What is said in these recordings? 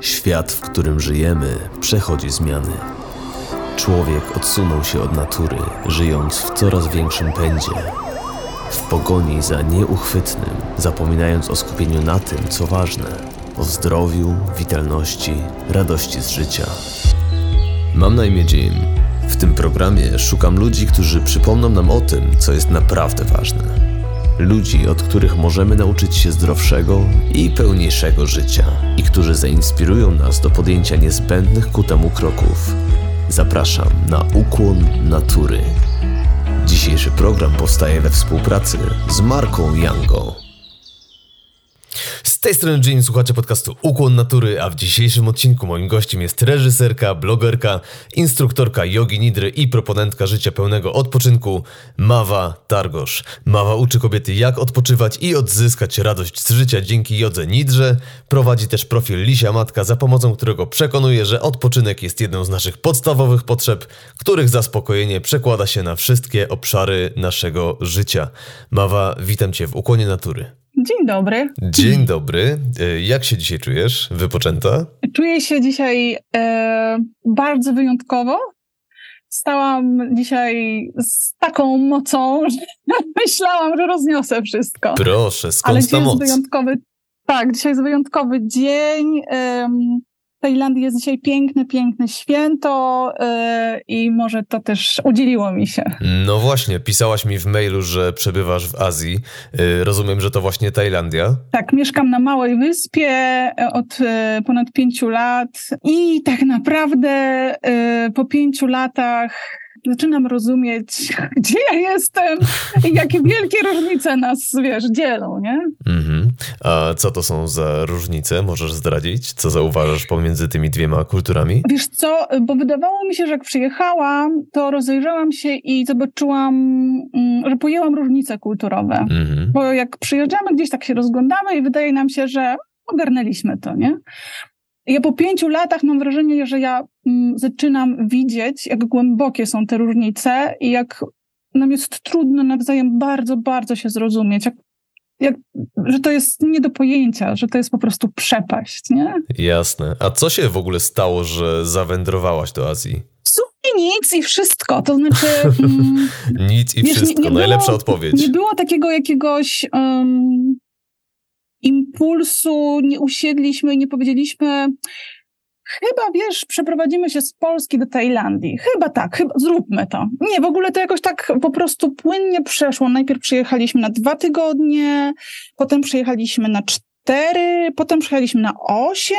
Świat, w którym żyjemy, przechodzi zmiany. Człowiek odsunął się od natury, żyjąc w coraz większym pędzie. W pogoni za nieuchwytnym, zapominając o skupieniu na tym, co ważne o zdrowiu, witalności, radości z życia. Mam na imię Jim. W tym programie szukam ludzi, którzy przypomną nam o tym, co jest naprawdę ważne Ludzi, od których możemy nauczyć się zdrowszego i pełniejszego życia i którzy zainspirują nas do podjęcia niezbędnych ku temu kroków. Zapraszam na ukłon natury. Dzisiejszy program powstaje we współpracy z marką Yango. Tej strony Jean, słuchacze podcastu Ukłon Natury, a w dzisiejszym odcinku moim gościem jest reżyserka, blogerka, instruktorka jogi nidry i proponentka życia pełnego odpoczynku Mawa Targosz. Mawa uczy kobiety jak odpoczywać i odzyskać radość z życia dzięki jodze nidrze. Prowadzi też profil Lisia Matka, za pomocą którego przekonuje, że odpoczynek jest jedną z naszych podstawowych potrzeb, których zaspokojenie przekłada się na wszystkie obszary naszego życia. Mawa, witam Cię w Ukłonie Natury. Dzień dobry. Dzień dobry. E, jak się dzisiaj czujesz? Wypoczęta? Czuję się dzisiaj e, bardzo wyjątkowo. Stałam dzisiaj z taką mocą, że myślałam, że rozniosę wszystko. Proszę, skąd Ale ta moc? Jest wyjątkowy, tak, dzisiaj jest wyjątkowy dzień. Tajlandii jest dzisiaj piękne, piękne święto yy, i może to też udzieliło mi się. No właśnie, pisałaś mi w mailu, że przebywasz w Azji. Yy, rozumiem, że to właśnie Tajlandia? Tak, mieszkam na małej wyspie e, od yy, ponad pięciu lat i tak naprawdę po pięciu latach zaczynam rozumieć, gdzie ja jestem i jakie wielkie różnice nas, wiesz, dzielą, nie? Mhm. A co to są za różnice? Możesz zdradzić? Co zauważasz pomiędzy tymi dwiema kulturami? Wiesz co, bo wydawało mi się, że jak przyjechałam, to rozejrzałam się i zobaczyłam, mm, że pojęłam różnice kulturowe. Mhm. Bo jak przyjeżdżamy gdzieś, tak się rozglądamy i wydaje nam się, że ogarnęliśmy to, nie? Ja po pięciu latach mam wrażenie, że ja mm, zaczynam widzieć, jak głębokie są te różnice i jak nam jest trudno nawzajem bardzo, bardzo się zrozumieć. Jak, jak, że to jest nie do pojęcia, że to jest po prostu przepaść, nie? Jasne. A co się w ogóle stało, że zawędrowałaś do Azji? W sumie nic i wszystko. To znaczy. Mm, nic i wiesz, wszystko. Nie, nie Najlepsza było, odpowiedź. Nie było takiego jakiegoś. Um, impulsu nie usiedliśmy i nie powiedzieliśmy, chyba wiesz, przeprowadzimy się z Polski do Tajlandii. Chyba tak, chyba zróbmy to. Nie, w ogóle to jakoś tak po prostu płynnie przeszło. Najpierw przyjechaliśmy na dwa tygodnie, potem przyjechaliśmy na cztery potem przejechaliśmy na osiem,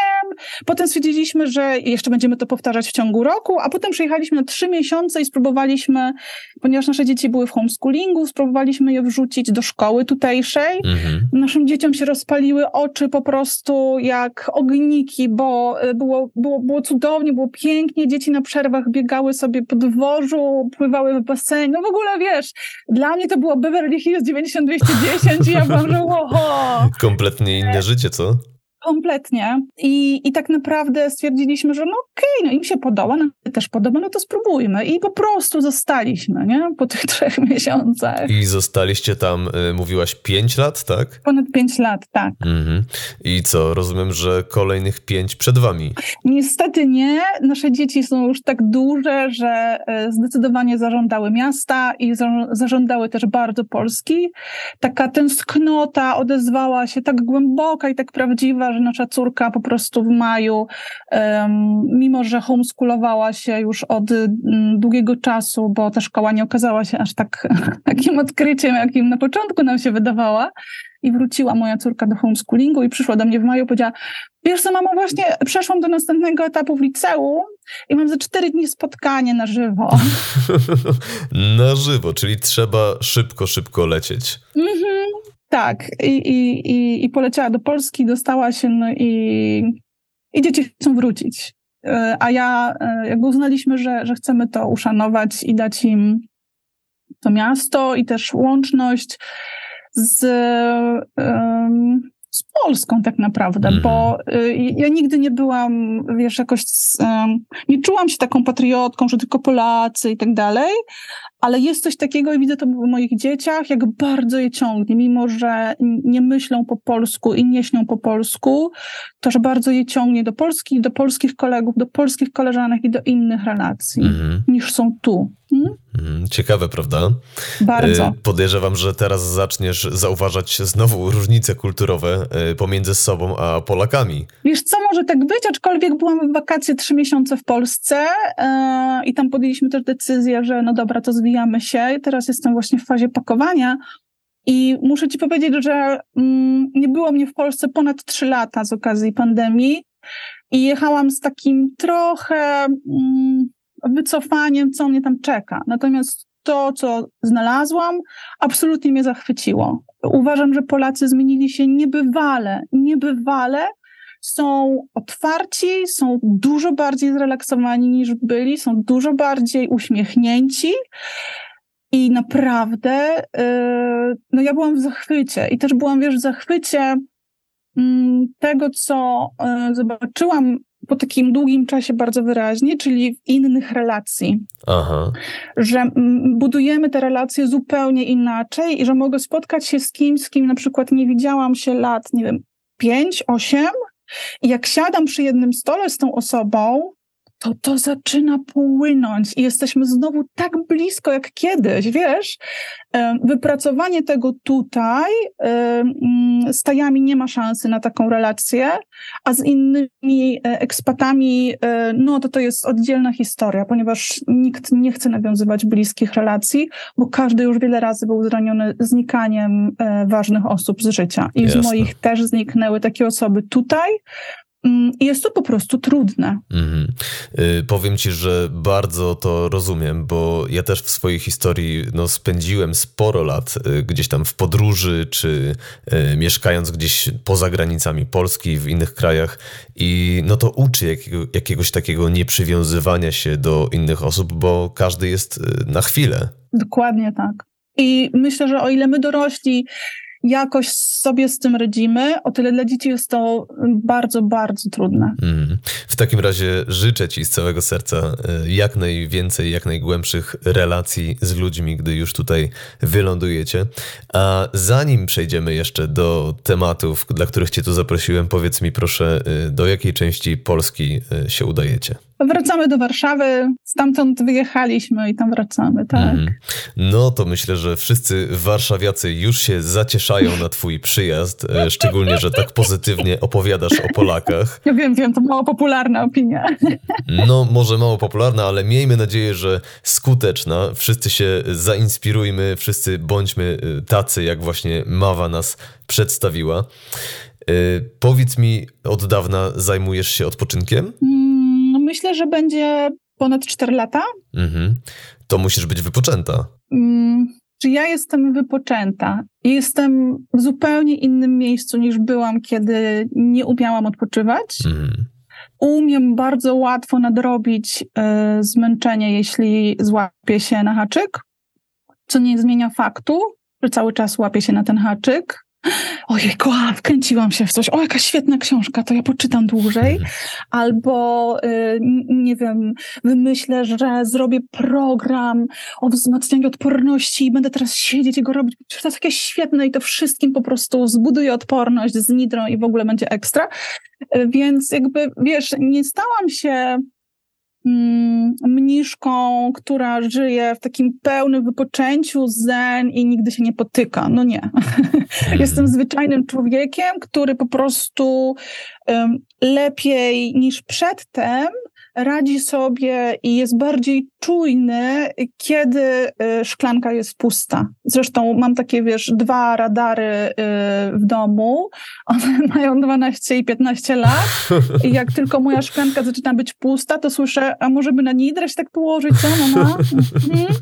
potem stwierdziliśmy, że jeszcze będziemy to powtarzać w ciągu roku, a potem przejechaliśmy na trzy miesiące i spróbowaliśmy, ponieważ nasze dzieci były w homeschoolingu, spróbowaliśmy je wrzucić do szkoły tutejszej. Mhm. Naszym dzieciom się rozpaliły oczy po prostu jak ogniki, bo e, było, było, było cudownie, było pięknie, dzieci na przerwach biegały sobie po dworzu, pływały w basenie, no w ogóle wiesz, dla mnie to było Beverly Hills 9210 i ja byłam, że oho. Kompletnie inne życie, co? Kompletnie. I, I tak naprawdę stwierdziliśmy, że no okej, okay, no im się podoba, nam też podoba, no to spróbujmy. I po prostu zostaliśmy, nie? Po tych trzech miesiącach. I zostaliście tam, y, mówiłaś, pięć lat, tak? Ponad pięć lat, tak. Mhm. I co, rozumiem, że kolejnych pięć przed wami? Niestety nie. Nasze dzieci są już tak duże, że y, zdecydowanie zażądały miasta i za, zażądały też bardzo Polski. Taka tęsknota odezwała się tak głęboka i tak prawdziwa, że nasza córka po prostu w maju, mimo że homeschoolowała się już od mm, długiego czasu, bo ta szkoła nie okazała się aż tak takim odkryciem, jakim na początku nam się wydawała, i wróciła moja córka do homeschoolingu i przyszła do mnie w maju i powiedziała, wiesz co mamo, właśnie przeszłam do następnego etapu w liceum i mam za cztery dni spotkanie na żywo. na żywo, czyli trzeba szybko, szybko lecieć. Mhm. Tak, i, i, i, i poleciała do Polski, dostała się no i, i dzieci chcą wrócić. E, a ja e, jakby uznaliśmy, że, że chcemy to uszanować i dać im to miasto i też łączność z, z Polską tak naprawdę, mm. bo y, ja nigdy nie byłam, wiesz, jakoś, y, nie czułam się taką patriotką, że tylko Polacy i tak dalej, ale jest coś takiego i widzę to w moich dzieciach, jak bardzo je ciągnie, mimo że nie myślą po polsku i nie śnią po polsku, to że bardzo je ciągnie do Polski, do polskich kolegów, do polskich koleżanek i do innych relacji, mm. niż są tu. Hmm? Mhm, ciekawe, prawda? Bardzo. Y, podejrzewam, że teraz zaczniesz zauważać znowu różnice kulturowe y, pomiędzy sobą a Polakami. Wiesz, co może tak być, aczkolwiek byłam w wakacje trzy miesiące w Polsce yy, i tam podjęliśmy też decyzję, że no dobra, to zwijamy się. Teraz jestem właśnie w fazie pakowania. I muszę ci powiedzieć, że mm, nie było mnie w Polsce ponad trzy lata z okazji pandemii i jechałam z takim trochę mm, wycofaniem, co mnie tam czeka. Natomiast to, co znalazłam, absolutnie mnie zachwyciło. Uważam, że Polacy zmienili się niebywale, niebywale. Są otwarci, są dużo bardziej zrelaksowani niż byli, są dużo bardziej uśmiechnięci. I naprawdę, yy, no ja byłam w zachwycie i też byłam, wiesz, w zachwycie mm, tego, co yy, zobaczyłam po takim długim czasie bardzo wyraźnie, czyli innych relacji. Aha. Że budujemy te relacje zupełnie inaczej i że mogę spotkać się z kimś, z kim na przykład nie widziałam się lat, nie wiem, pięć, osiem i jak siadam przy jednym stole z tą osobą, to to zaczyna płynąć i jesteśmy znowu tak blisko jak kiedyś, wiesz? Wypracowanie tego tutaj z tajami nie ma szansy na taką relację, a z innymi e, ekspatami, e, no to to jest oddzielna historia, ponieważ nikt nie chce nawiązywać bliskich relacji, bo każdy już wiele razy był zraniony znikaniem e, ważnych osób z życia. I Jasne. z moich też zniknęły takie osoby tutaj, jest to po prostu trudne. Y, powiem ci, że bardzo to rozumiem, bo ja też w swojej historii no, spędziłem sporo lat y, gdzieś tam w podróży, czy y, mieszkając gdzieś poza granicami Polski, w innych krajach i no to uczy jakiego, jakiegoś takiego nieprzywiązywania się do innych osób, bo każdy jest na chwilę. Dokładnie tak. I myślę, że o ile my dorośli jakoś sobie z tym radzimy, o tyle dla dzieci jest to bardzo, bardzo trudne. Mm. W takim razie życzę Ci z całego serca e, jak najwięcej, jak najgłębszych relacji z ludźmi, gdy już tutaj wylądujecie. A zanim przejdziemy jeszcze do tematów, dla których Cię tu zaprosiłem, powiedz mi proszę, e, do jakiej części Polski e, się udajecie? Wracamy do Warszawy, stamtąd wyjechaliśmy i tam wracamy, tak. Mm. No to myślę, że wszyscy warszawiacy już się zacieszają na twój przyjazd, e, szczególnie, że tak pozytywnie opowiadasz o Polakach. Ja wiem, wiem, to mało popularna opinia. No może mało popularna, ale miejmy nadzieję, że skuteczna. Wszyscy się zainspirujmy, wszyscy bądźmy e, tacy, jak właśnie Mawa nas przedstawiła. E, powiedz mi, od dawna zajmujesz się odpoczynkiem? Mm myślę, że będzie ponad 4 lata. Mhm. To musisz być wypoczęta. Mm, czy ja jestem wypoczęta? Jestem w zupełnie innym miejscu niż byłam, kiedy nie umiałam odpoczywać. Mhm. Umiem bardzo łatwo nadrobić y, zmęczenie, jeśli złapię się na haczyk, co nie zmienia faktu, że cały czas łapię się na ten haczyk ojej, a, wkręciłam się w coś, o jaka świetna książka, to ja poczytam dłużej, albo y, nie wiem, wymyślę, że zrobię program o wzmacnianiu odporności i będę teraz siedzieć i go robić, to jest takie świetne i to wszystkim po prostu zbuduje odporność z nidrą i w ogóle będzie ekstra, więc jakby, wiesz, nie stałam się mniszką, która żyje w takim pełnym wypoczęciu, zen i nigdy się nie potyka. No nie. Jestem zwyczajnym człowiekiem, który po prostu um, lepiej niż przedtem radzi sobie i jest bardziej czujny, kiedy y, szklanka jest pusta. Zresztą mam takie, wiesz, dwa radary y, w domu. One mają 12 i 15 lat. I jak tylko moja szklanka zaczyna być pusta, to słyszę, a może by na nidrać tak położyć, co mama? Mhm.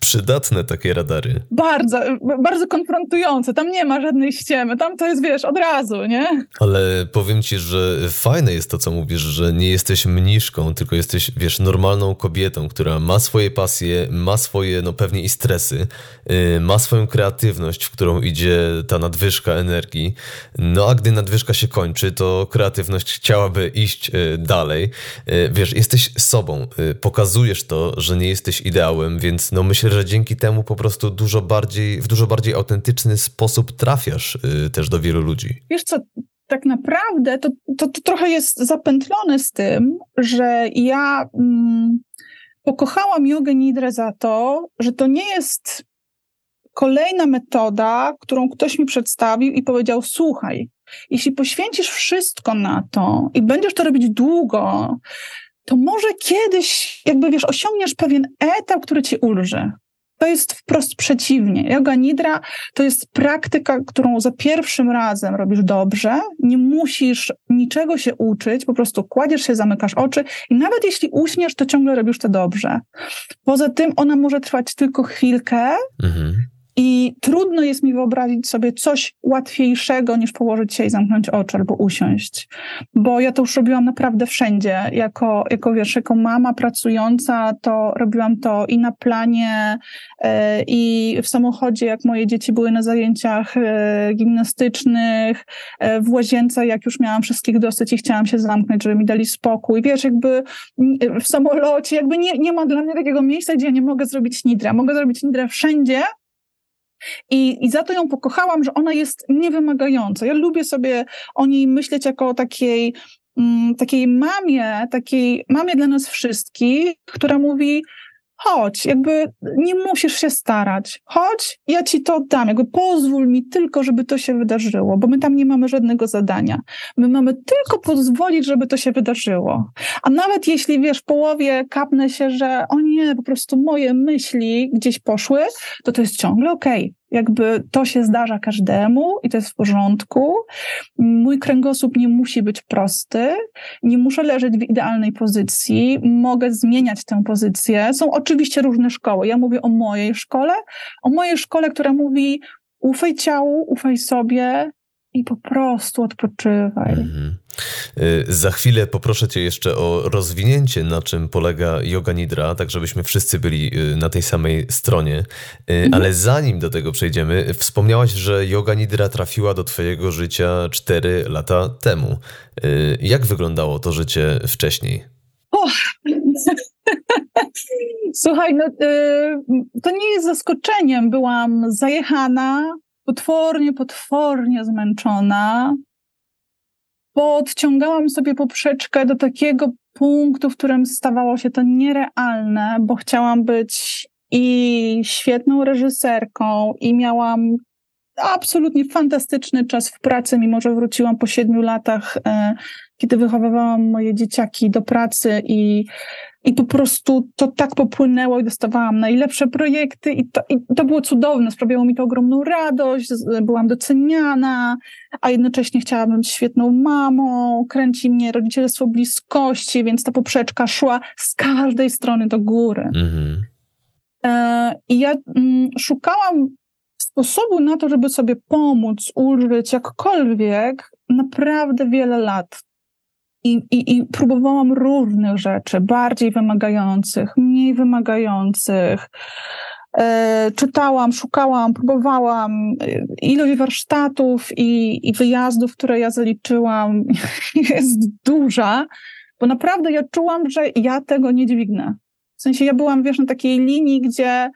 Przydatne takie radary. Bardzo, bardzo konfrontujące. Tam nie ma żadnej ściemy. Tam to jest, wiesz, od razu, nie? Ale powiem ci, że fajne jest to, co mówisz, że nie jesteś mniszką, tylko jesteś, wiesz, normalną kobietą, która ma swoje pasje, ma swoje, no pewnie i stresy, yy, ma swoją kreatywność, w którą idzie ta nadwyżka energii. No a gdy nadwyżka się kończy, to kreatywność chciałaby iść yy, dalej. Yy, wiesz, jesteś sobą, y, pokazujesz to, że nie jesteś ideałem, więc no myślę, że dzięki temu po prostu dużo bardziej, w dużo bardziej autentyczny sposób trafiasz y, też do wielu ludzi. Wiesz co, tak naprawdę to, to, to trochę jest zapętlone z tym, że ja mm, pokochałam jogę nidrę za to, że to nie jest kolejna metoda, którą ktoś mi przedstawił i powiedział: Słuchaj, jeśli poświęcisz wszystko na to i będziesz to robić długo, to może kiedyś, jakby wiesz, osiągniesz pewien etap, który ci ulży. To jest wprost przeciwnie. Yoga Nidra to jest praktyka, którą za pierwszym razem robisz dobrze. Nie musisz niczego się uczyć, po prostu kładziesz się, zamykasz oczy i nawet jeśli uśniesz, to ciągle robisz to dobrze. Poza tym ona może trwać tylko chwilkę. Mhm. I trudno jest mi wyobrazić sobie coś łatwiejszego niż położyć się i zamknąć oczy albo usiąść. Bo ja to już robiłam naprawdę wszędzie. Jako, jako wiesz, jako mama pracująca, to robiłam to i na planie, yy, i w samochodzie, jak moje dzieci były na zajęciach yy, gimnastycznych, yy, w łazience, jak już miałam wszystkich dosyć i chciałam się zamknąć, żeby mi dali spokój. Wiesz, jakby w samolocie, jakby nie, nie ma dla mnie takiego miejsca, gdzie ja nie mogę zrobić nidra. Mogę zrobić nidra wszędzie, i, I za to ją pokochałam, że ona jest niewymagająca. Ja lubię sobie o niej myśleć jako o takiej, mm, takiej mamie, takiej mamie dla nas wszystkich, która mówi, chodź, jakby nie musisz się starać. Chodź, ja ci to dam, jakby pozwól mi tylko, żeby to się wydarzyło, bo my tam nie mamy żadnego zadania. My mamy tylko pozwolić, żeby to się wydarzyło. A nawet jeśli, wiesz, w połowie kapnę się, że o nie, po prostu moje myśli gdzieś poszły, to to jest ciągle okej. Okay jakby to się zdarza każdemu i to jest w porządku. Mój kręgosłup nie musi być prosty, nie muszę leżeć w idealnej pozycji, mogę zmieniać tę pozycję. Są oczywiście różne szkoły. Ja mówię o mojej szkole, o mojej szkole, która mówi ufaj ciału, ufaj sobie, i po prostu odpoczywaj. Mhm. Y, za chwilę poproszę Cię jeszcze o rozwinięcie, na czym polega yoga nidra, tak żebyśmy wszyscy byli y, na tej samej stronie. Y, mhm. Ale zanim do tego przejdziemy, wspomniałaś, że yoga nidra trafiła do Twojego życia 4 lata temu. Jak wyglądało to życie wcześniej? Oh. Słuchaj, no, to nie jest zaskoczeniem. Byłam zajechana, potwornie, potwornie zmęczona, podciągałam sobie poprzeczkę do takiego punktu, w którym stawało się to nierealne, bo chciałam być i świetną reżyserką, i miałam absolutnie fantastyczny czas w pracy, mimo że wróciłam po siedmiu latach, e, kiedy wychowywałam moje dzieciaki do pracy i i po prostu to tak popłynęło i dostawałam najlepsze projekty i to, i to było cudowne, sprawiało mi to ogromną radość, byłam doceniana, a jednocześnie chciałam być świetną mamą, kręci mnie rodzicielstwo bliskości, więc ta poprzeczka szła z każdej strony do góry. Mhm. E, I ja mm, szukałam sposobu na to, żeby sobie pomóc, ulżyć jakkolwiek naprawdę wiele lat. I, i, I próbowałam różnych rzeczy, bardziej wymagających, mniej wymagających. E, czytałam, szukałam, próbowałam. E, ilość warsztatów i, i wyjazdów, które ja zaliczyłam, jest duża, bo naprawdę ja czułam, że ja tego nie dźwignę. W sensie ja byłam, wiesz, na takiej linii, gdzie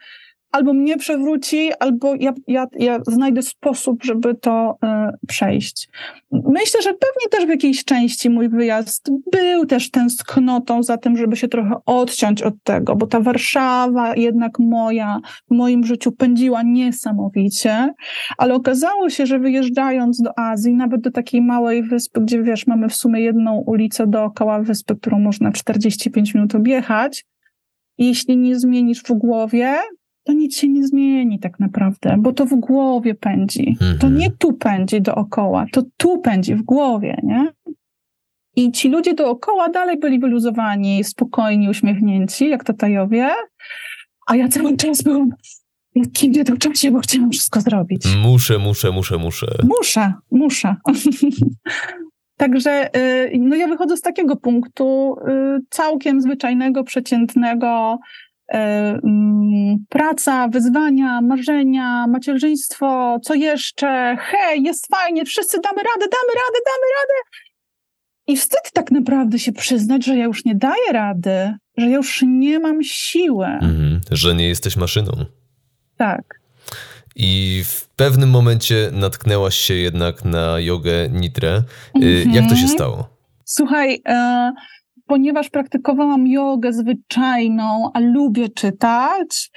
albo mnie przewróci, albo ja, ja, ja znajdę sposób, żeby to y, przejść. Myślę, że pewnie też w jakiejś części mój wyjazd był też tęsknotą za tym, żeby się trochę odciąć od tego, bo ta Warszawa jednak moja w moim życiu pędziła niesamowicie, ale okazało się, że wyjeżdżając do Azji, nawet do takiej małej wyspy, gdzie wiesz, mamy w sumie jedną ulicę dookoła wyspy, którą można 45 minut objechać, jeśli nie zmienisz w głowie, to nic się nie zmieni tak naprawdę, bo to w głowie pędzi. Mhm. To nie tu pędzi dookoła, to tu pędzi w głowie, nie? I ci ludzie dookoła dalej byli wyluzowani, spokojni, uśmiechnięci, jak Tatajowie, a ja cały czas byłam kim nie do czasie, bo chciałam wszystko zrobić. Muszę, muszę, muszę, muszę. Muszę, muszę. Także no ja wychodzę z takiego punktu całkiem zwyczajnego, przeciętnego, praca, wyzwania, marzenia, macierzyństwo, co jeszcze? Hej, jest fajnie, wszyscy damy radę, damy radę, damy radę. I wstyd tak naprawdę się przyznać, że ja już nie daję rady, że ja już nie mam siły. Mhm, że nie jesteś maszyną. Tak. I w pewnym momencie natknęłaś się jednak na jogę nitrę. Mhm. Jak to się stało? Słuchaj, e, ponieważ praktykowałam jogę zwyczajną, a lubię czytać,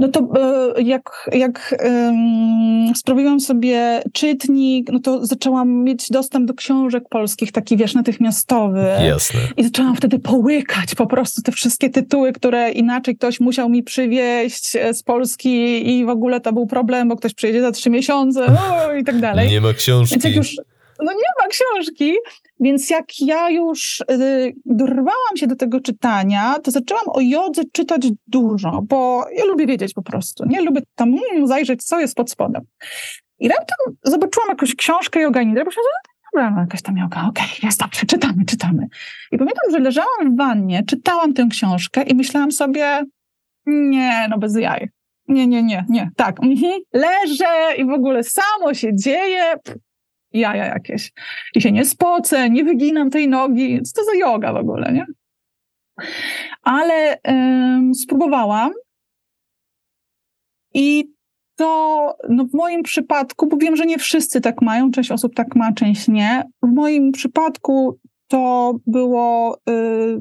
no to e, jak, jak um, sprawiłam sobie czytnik, no to zaczęłam mieć dostęp do książek polskich, taki wiesz, natychmiastowy. Jasne. I zaczęłam wtedy połykać po prostu te wszystkie tytuły, które inaczej ktoś musiał mi przywieźć e, z Polski i w ogóle to był problem, bo ktoś przyjedzie za trzy miesiące no, i tak dalej. Nie ma książki. Więc jak już no nie ma książki, więc jak ja już y, dorwałam się do tego czytania, to zaczęłam o jodze czytać dużo, bo ja lubię wiedzieć po prostu, nie? Lubię tam mm, zajrzeć, co jest pod spodem. I raptem zobaczyłam jakąś książkę joga nidra, bo dobra, no jakaś tam joga, okej, okay, jest dobrze, czytamy, czytamy. I pamiętam, że leżałam w wannie, czytałam tę książkę i myślałam sobie, nie, no bez jaj. Nie, nie, nie, nie, tak, mhm. leżę i w ogóle samo się dzieje, jaja jakieś. I się nie spocę, nie wyginam tej nogi. Co to za yoga w ogóle, nie? Ale ym, spróbowałam i to no w moim przypadku, bo wiem, że nie wszyscy tak mają, część osób tak ma, część nie. W moim przypadku to było, yy,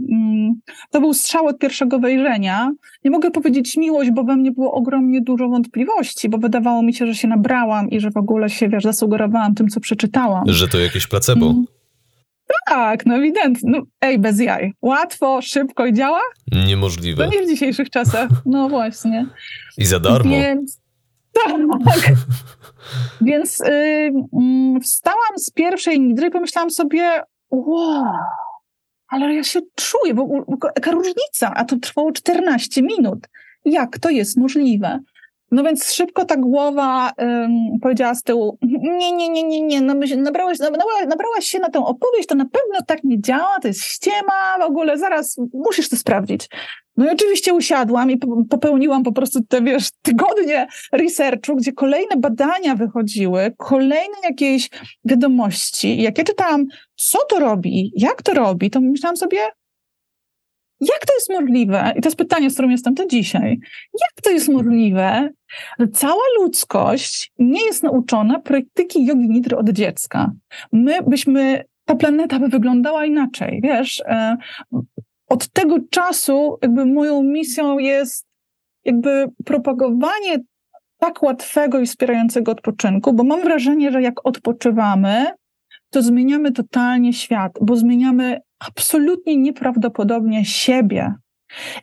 to był strzał od pierwszego wejrzenia. Nie mogę powiedzieć miłość, bo we mnie było ogromnie dużo wątpliwości, bo wydawało mi się, że się nabrałam i że w ogóle się, wiesz, zasugerowałam tym, co przeczytałam. Że to jakieś placebo. Mm. Tak, no ewidentnie. No, ej, bez jaj. Łatwo, szybko i działa? Niemożliwe. To nie w dzisiejszych czasach. No właśnie. I za darmo. Więc, tak. Więc yy, wstałam z pierwszej nidry i pomyślałam sobie, wow, ale ja się czuję, bo jaka różnica, a to trwało 14 minut. Jak to jest możliwe? No więc szybko ta głowa powiedziała z tyłu, nie, nie, nie, nie, nie, no nabrałaś, nabrałaś, nabrałaś się na tę opowieść, to na pewno tak nie działa, to jest ściema w ogóle, zaraz musisz to sprawdzić. No i oczywiście usiadłam i popełniłam po prostu te, wiesz, tygodnie researchu, gdzie kolejne badania wychodziły, kolejne jakieś wiadomości. Jak ja czytałam, co to robi, jak to robi, to myślałam sobie, jak to jest możliwe? I to jest pytanie, z którym jestem to dzisiaj. Jak to jest możliwe, że cała ludzkość nie jest nauczona praktyki jogi nidry od dziecka? My byśmy, ta planeta by wyglądała inaczej, wiesz? Od tego czasu jakby moją misją jest jakby propagowanie tak łatwego i wspierającego odpoczynku, bo mam wrażenie, że jak odpoczywamy, to zmieniamy totalnie świat, bo zmieniamy absolutnie nieprawdopodobnie siebie.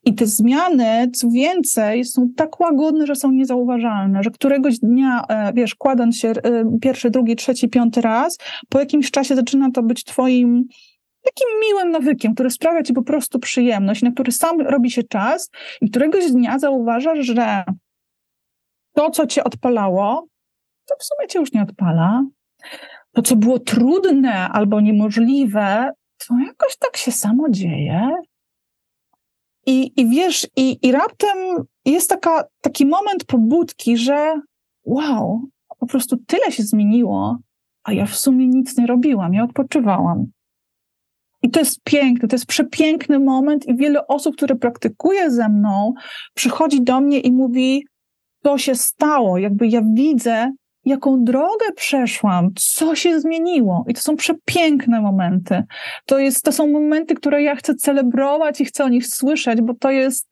I te zmiany, co więcej, są tak łagodne, że są niezauważalne, że któregoś dnia, e, wiesz, kładąc się e, pierwszy, drugi, trzeci, piąty raz, po jakimś czasie zaczyna to być twoim takim miłym nawykiem, który sprawia ci po prostu przyjemność, na który sam robi się czas i któregoś dnia zauważasz, że to, co cię odpalało, to w sumie cię już nie odpala. To, co było trudne albo niemożliwe, to jakoś tak się samo dzieje. I, i wiesz, i, i raptem jest taka, taki moment pobudki, że wow, po prostu tyle się zmieniło, a ja w sumie nic nie robiłam, ja odpoczywałam. I to jest piękne, to jest przepiękny moment, i wiele osób, które praktykuje ze mną, przychodzi do mnie i mówi: To się stało, jakby ja widzę, jaką drogę przeszłam, co się zmieniło. I to są przepiękne momenty. To, jest, to są momenty, które ja chcę celebrować i chcę o nich słyszeć, bo to jest.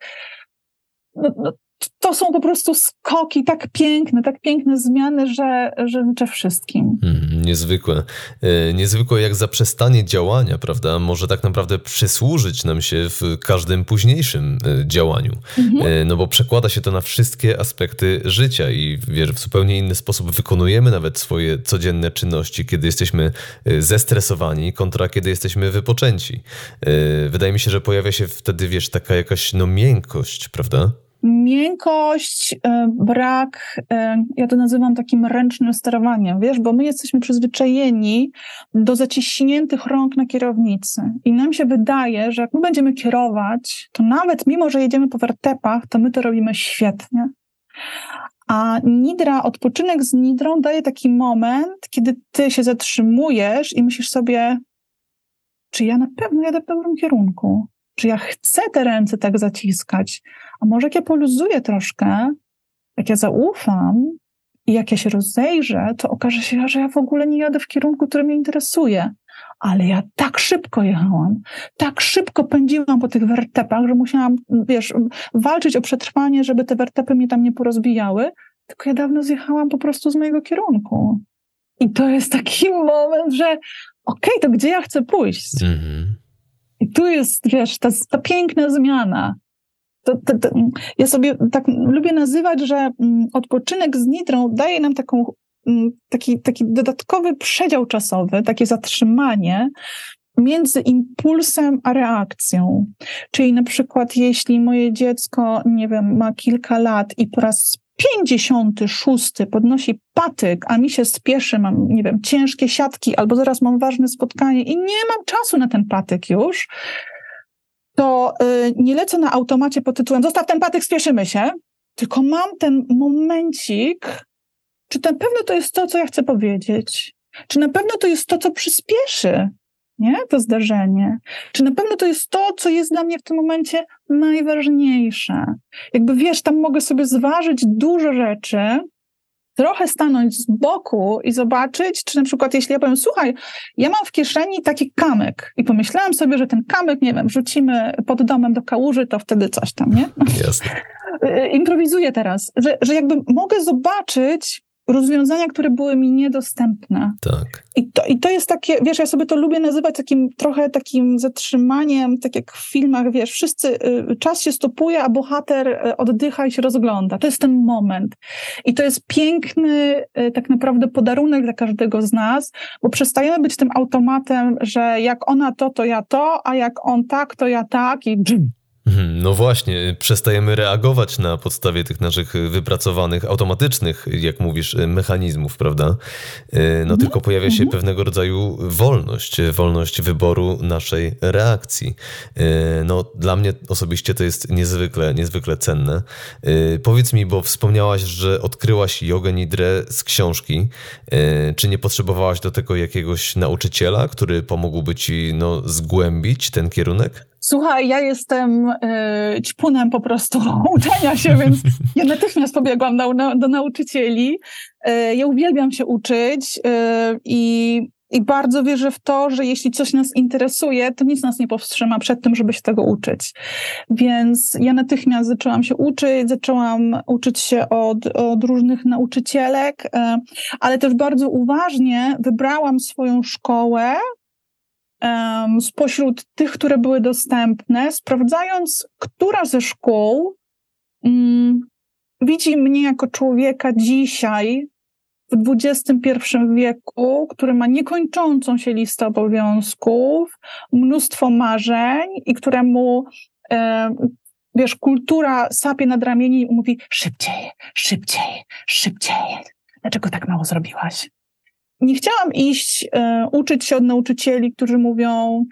No, no, to są po prostu skoki tak piękne, tak piękne zmiany, że, że życzę wszystkim. Mm, niezwykłe. E, niezwykłe jak zaprzestanie działania, prawda, może tak naprawdę przysłużyć nam się w każdym późniejszym e, działaniu. Mhm. E, no bo przekłada się to na wszystkie aspekty życia i wiesz, w zupełnie inny sposób wykonujemy nawet swoje codzienne czynności, kiedy jesteśmy zestresowani kontra kiedy jesteśmy wypoczęci. Wydaje mi się, że pojawia się wtedy, wiesz, taka jakaś no miękkość, prawda? Miękkość, e, brak, e, ja to nazywam takim ręcznym sterowaniem, wiesz, bo my jesteśmy przyzwyczajeni do zaciśniętych rąk na kierownicy i nam się wydaje, że jak my będziemy kierować, to nawet mimo, że jedziemy po wertepach, to my to robimy świetnie. A nidra, odpoczynek z nidrą daje taki moment, kiedy ty się zatrzymujesz i myślisz sobie, czy ja na pewno jadę w dobrym kierunku? Czy ja chcę te ręce tak zaciskać? A może jak ja poluzuję troszkę, jak ja zaufam i jak ja się rozejrzę, to okaże się, że ja w ogóle nie jadę w kierunku, który mnie interesuje. Ale ja tak szybko jechałam, tak szybko pędziłam po tych wertepach, że musiałam, wiesz, walczyć o przetrwanie, żeby te wertepy mnie tam nie porozbijały, tylko ja dawno zjechałam po prostu z mojego kierunku. I to jest taki moment, że okej, okay, to gdzie ja chcę pójść? Mm-hmm. I tu jest, wiesz, ta, ta piękna zmiana. To, to, to, ja sobie tak lubię nazywać, że mm, odpoczynek z nitrą daje nam taką, mm, taki, taki dodatkowy przedział czasowy, takie zatrzymanie między impulsem a reakcją. Czyli na przykład, jeśli moje dziecko, nie wiem, ma kilka lat i po raz 56 podnosi patyk, a mi się spieszy, mam, nie wiem, ciężkie siatki, albo zaraz mam ważne spotkanie i nie mam czasu na ten patyk już, to y, nie lecę na automacie pod tytułem zostaw ten patyk, spieszymy się, tylko mam ten momencik, czy na pewno to jest to, co ja chcę powiedzieć? Czy na pewno to jest to, co przyspieszy nie? to zdarzenie? Czy na pewno to jest to, co jest dla mnie w tym momencie najważniejsze? Jakby wiesz, tam mogę sobie zważyć dużo rzeczy, trochę stanąć z boku i zobaczyć, czy na przykład jeśli ja powiem, słuchaj, ja mam w kieszeni taki kamyk i pomyślałam sobie, że ten kamyk, nie wiem, wrzucimy pod domem do kałuży, to wtedy coś tam, nie? Jasne. Improwizuję teraz, że, że jakby mogę zobaczyć, rozwiązania, które były mi niedostępne. Tak. I to, I to jest takie, wiesz, ja sobie to lubię nazywać takim trochę takim zatrzymaniem, tak jak w filmach, wiesz, wszyscy, y, czas się stopuje, a bohater y, oddycha i się rozgląda. To jest ten moment. I to jest piękny y, tak naprawdę podarunek dla każdego z nas, bo przestajemy być tym automatem, że jak ona to, to ja to, a jak on tak, to ja tak i Mhm, no właśnie, przestajemy reagować na podstawie tych naszych wypracowanych, automatycznych, jak mówisz, mechanizmów, prawda? E, no mhm. tylko pojawia się mhm. pewnego rodzaju wolność, wolność wyboru naszej reakcji. E, no dla mnie osobiście to jest niezwykle, niezwykle cenne. E, powiedz mi, bo wspomniałaś, że odkryłaś jogę nidrę z książki. Czy nie potrzebowałaś do tego jakiegoś nauczyciela, który pomógłby ci no, zgłębić ten kierunek? Słuchaj, ja jestem y, ćpunem po prostu uczenia się, więc ja natychmiast pobiegłam do, do nauczycieli. Y, ja uwielbiam się uczyć y, i, i bardzo wierzę w to, że jeśli coś nas interesuje, to nic nas nie powstrzyma przed tym, żeby się tego uczyć. Więc ja natychmiast zaczęłam się uczyć, zaczęłam uczyć się od, od różnych nauczycielek, ale też bardzo uważnie wybrałam swoją szkołę, spośród tych, które były dostępne, sprawdzając, która ze szkół um, widzi mnie jako człowieka dzisiaj, w XXI wieku, który ma niekończącą się listę obowiązków, mnóstwo marzeń i któremu, e, wiesz, kultura sapie nad ramieni i mówi szybciej, szybciej, szybciej. Dlaczego tak mało zrobiłaś? Nie chciałam iść, e, uczyć się od nauczycieli, którzy mówią,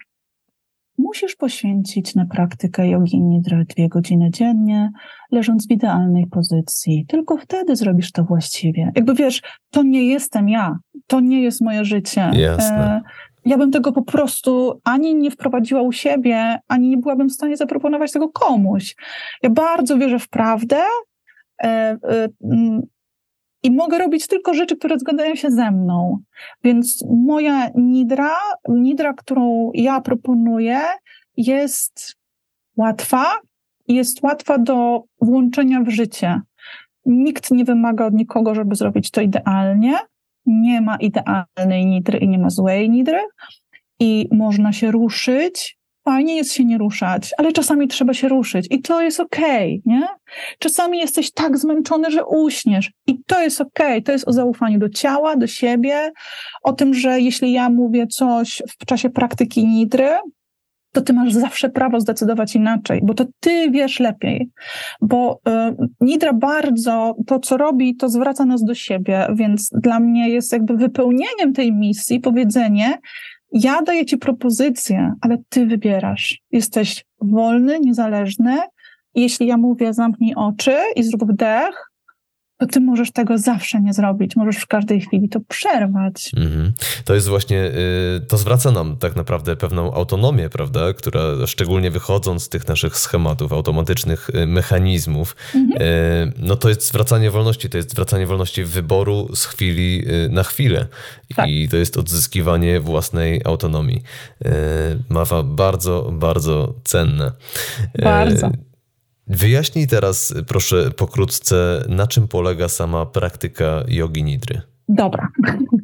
musisz poświęcić na praktykę jogi nidry dwie godziny dziennie, leżąc w idealnej pozycji. Tylko wtedy zrobisz to właściwie. Jakby wiesz, to nie jestem ja, to nie jest moje życie. Jasne. E, ja bym tego po prostu ani nie wprowadziła u siebie, ani nie byłabym w stanie zaproponować tego komuś. Ja bardzo wierzę w prawdę. I mogę robić tylko rzeczy, które zgadzają się ze mną. Więc moja nidra, nidra, którą ja proponuję, jest łatwa i jest łatwa do włączenia w życie. Nikt nie wymaga od nikogo, żeby zrobić to idealnie. Nie ma idealnej nidry i nie ma złej nidry. I można się ruszyć fajnie jest się nie ruszać, ale czasami trzeba się ruszyć i to jest okej, okay, nie? Czasami jesteś tak zmęczony, że uśniesz i to jest okej, okay. to jest o zaufaniu do ciała, do siebie, o tym, że jeśli ja mówię coś w czasie praktyki nidry, to ty masz zawsze prawo zdecydować inaczej, bo to ty wiesz lepiej. Bo y, Nidra bardzo to, co robi, to zwraca nas do siebie, więc dla mnie jest jakby wypełnieniem tej misji powiedzenie, ja daję ci propozycję, ale ty wybierasz. Jesteś wolny, niezależny. Jeśli ja mówię, zamknij oczy i zrób wdech, to ty możesz tego zawsze nie zrobić. Możesz w każdej chwili to przerwać. Mhm. To jest właśnie, y, to zwraca nam tak naprawdę pewną autonomię, prawda, która szczególnie wychodząc z tych naszych schematów, automatycznych y, mechanizmów, mhm. Y, no to jest zwracanie wolności, to jest zwracanie wolności wyboru z chwili na chwilę. Tak. I to jest odzyskiwanie własnej autonomii. Mawa bardzo, bardzo cenne. Bardzo. Wyjaśnij teraz, proszę, pokrótce, na czym polega sama praktyka jogi nidry. Dobra.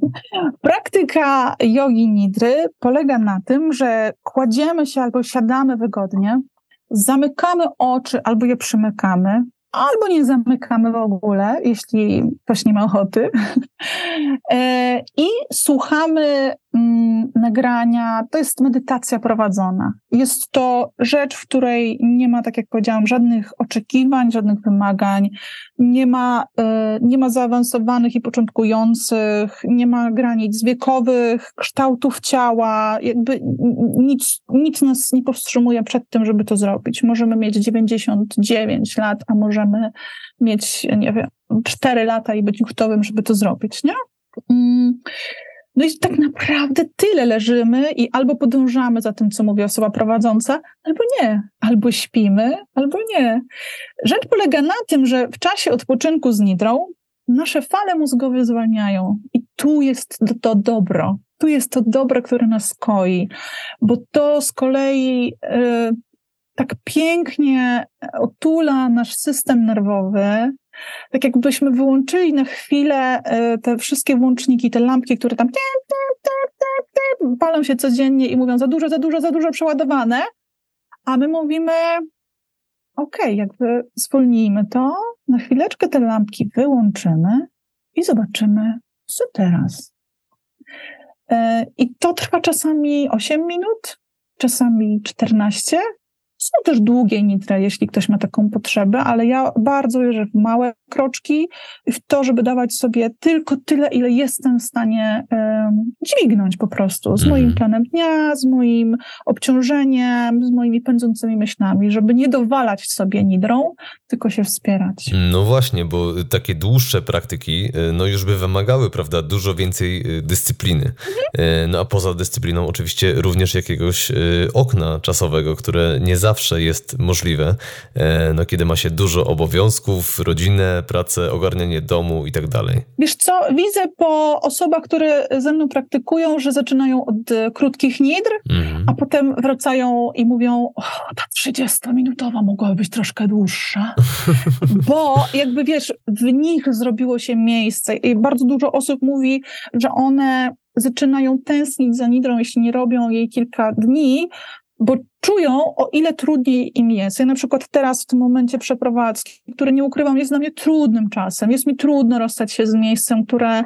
Praktyka jogi nidry polega na tym, że kładziemy się albo siadamy wygodnie, zamykamy oczy albo je przymykamy, albo nie zamykamy w ogóle, jeśli ktoś nie ma ochoty. E, I słuchamy nagrania. To jest medytacja prowadzona. Jest to rzecz, w której nie ma, tak jak powiedziałam, żadnych oczekiwań, żadnych wymagań, nie ma, e, nie ma zaawansowanych i początkujących, nie ma granic wiekowych, kształtów ciała, jakby nic, nic nas nie powstrzymuje przed tym, żeby to zrobić. Możemy mieć 99 lat, a możemy mieć, nie wiem, 4 lata i być gotowym, żeby to zrobić, nie? No i tak naprawdę tyle leżymy i albo podążamy za tym, co mówi osoba prowadząca, albo nie. Albo śpimy, albo nie. Rzecz polega na tym, że w czasie odpoczynku z nidrą nasze fale mózgowe zwalniają i tu jest to dobro. Tu jest to dobro, które nas koi, bo to z kolei y, tak pięknie otula nasz system nerwowy, tak jakbyśmy wyłączyli na chwilę e, te wszystkie włączniki, te lampki, które tam palą się codziennie i mówią za dużo, za dużo, za dużo przeładowane, a my mówimy okej, okay, jakby zwolnijmy to, na chwileczkę te lampki wyłączymy i zobaczymy, co teraz. E, I to trwa czasami 8 minut, czasami 14, są też długie nitry, jeśli ktoś ma taką potrzebę, ale ja bardzo wierzę w małe kroczki, w to, żeby dawać sobie tylko tyle, ile jestem w stanie um, dźwignąć po prostu z moim mhm. planem dnia, z moim obciążeniem, z moimi pędzącymi myślami, żeby nie dowalać sobie nidrą, tylko się wspierać. No właśnie, bo takie dłuższe praktyki, e, no już by wymagały, prawda, dużo więcej e, dyscypliny. Mhm. No a poza dyscypliną oczywiście również jakiegoś okna czasowego, które nie zawsze zawsze jest możliwe, e, no, kiedy ma się dużo obowiązków, rodzinę, pracę, ogarnianie domu i tak dalej. Wiesz co, widzę po osobach, które ze mną praktykują, że zaczynają od e, krótkich nidr, mhm. a potem wracają i mówią, ta 30-minutowa mogłaby być troszkę dłuższa, bo jakby wiesz, w nich zrobiło się miejsce i bardzo dużo osób mówi, że one zaczynają tęsknić za nidrą, jeśli nie robią jej kilka dni, bo czują, o ile trudniej im jest. Ja na przykład teraz w tym momencie przeprowadzki, który nie ukrywam, jest dla mnie trudnym czasem. Jest mi trudno rozstać się z miejscem, które,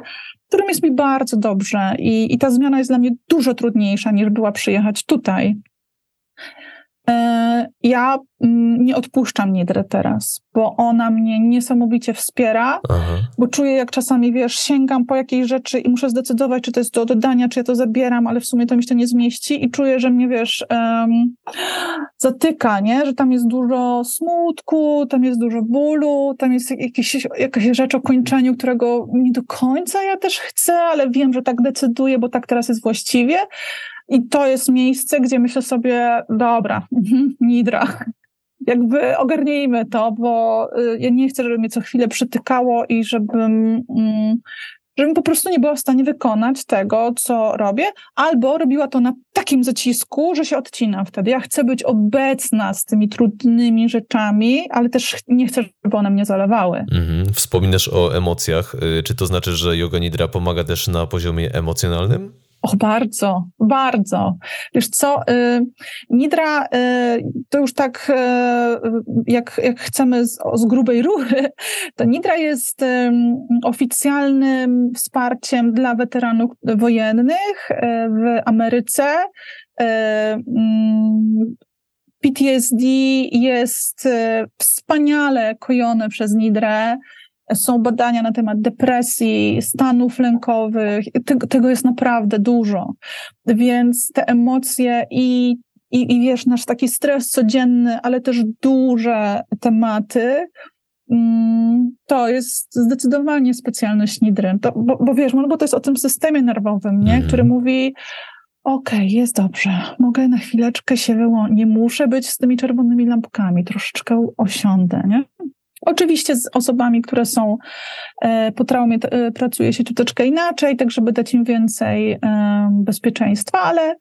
którym jest mi bardzo dobrze i, i ta zmiana jest dla mnie dużo trudniejsza niż była przyjechać tutaj. E, ja mm, nie odpuszczam Nidry teraz, bo ona mnie niesamowicie wspiera, Aha. bo czuję, jak czasami, wiesz, sięgam po jakiejś rzeczy i muszę zdecydować, czy to jest do oddania, czy ja to zabieram, ale w sumie to mi się nie zmieści i czuję, że mnie, wiesz, um, zatyka, nie? Że tam jest dużo smutku, tam jest dużo bólu, tam jest jakieś, jakaś rzecz o kończeniu, którego nie do końca ja też chcę, ale wiem, że tak decyduję, bo tak teraz jest właściwie. I to jest miejsce, gdzie myślę sobie, dobra, nidra, jakby ogarnijmy to, bo y, ja nie chcę, żeby mnie co chwilę przytykało i żebym, mm, żebym po prostu nie była w stanie wykonać tego, co robię, albo robiła to na takim zacisku, że się odcina wtedy. Ja chcę być obecna z tymi trudnymi rzeczami, ale też nie chcę, żeby one mnie zalewały. Mhm. Wspominasz o emocjach. Y, czy to znaczy, że yoga nidra pomaga też na poziomie emocjonalnym? Och, bardzo, bardzo. Wiesz co, y, Nidra y, to już tak, y, jak, jak chcemy z, z grubej rury, to Nidra jest oficjalnym wsparciem dla weteranów wojennych w Ameryce, PTSD jest wspaniale kojone przez Nidrę. Są badania na temat depresji, stanów lękowych. Tego, jest naprawdę dużo. Więc te emocje i, i, i wiesz, nasz taki stres codzienny, ale też duże tematy, mm, to jest zdecydowanie specjalność nidry. To, bo, bo wiesz, no bo to jest o tym systemie nerwowym, nie? Mm. który mówi, okej, okay, jest dobrze, mogę na chwileczkę się wyłączyć, nie muszę być z tymi czerwonymi lampkami, troszeczkę osiądę, nie? Oczywiście z osobami, które są e, po traumie, e, pracuje się troszeczkę inaczej, tak żeby dać im więcej e, bezpieczeństwa, ale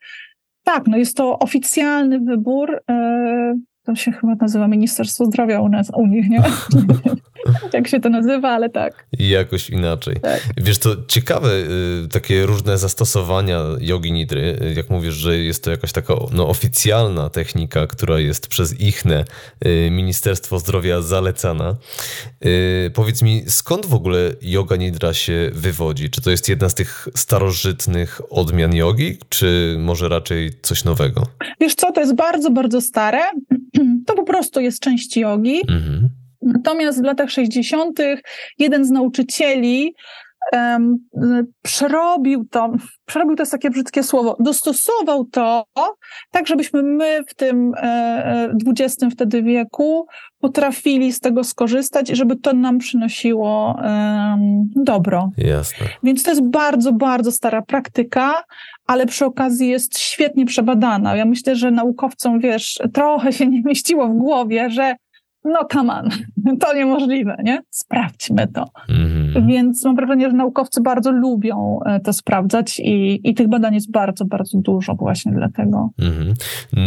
tak, no jest to oficjalny wybór to się chyba nazywa Ministerstwo Zdrowia u nas, u nich, nie? Jak się to nazywa, ale tak. Jakoś inaczej. Tak. Wiesz, to ciekawe y, takie różne zastosowania jogi nidry. Jak mówisz, że jest to jakaś taka no, oficjalna technika, która jest przez ichne y, Ministerstwo Zdrowia zalecana. Y, powiedz mi, skąd w ogóle yoga nidra się wywodzi? Czy to jest jedna z tych starożytnych odmian jogi, czy może raczej coś nowego? Wiesz co, to jest bardzo, bardzo stare. To po prostu jest część jogi. Mhm. Natomiast w latach 60. jeden z nauczycieli um, przerobił to, przerobił to jest takie brzydkie słowo, dostosował to tak, żebyśmy my w tym XX e, wtedy wieku potrafili z tego skorzystać i żeby to nam przynosiło um, dobro. Jasne. Więc to jest bardzo, bardzo stara praktyka, ale przy okazji jest świetnie przebadana. Ja myślę, że naukowcom, wiesz, trochę się nie mieściło w głowie, że no come on, to niemożliwe, nie? Sprawdźmy to. Mm. Więc mam wrażenie, że naukowcy bardzo lubią e, to sprawdzać i, i tych badań jest bardzo, bardzo dużo właśnie dlatego. Mm.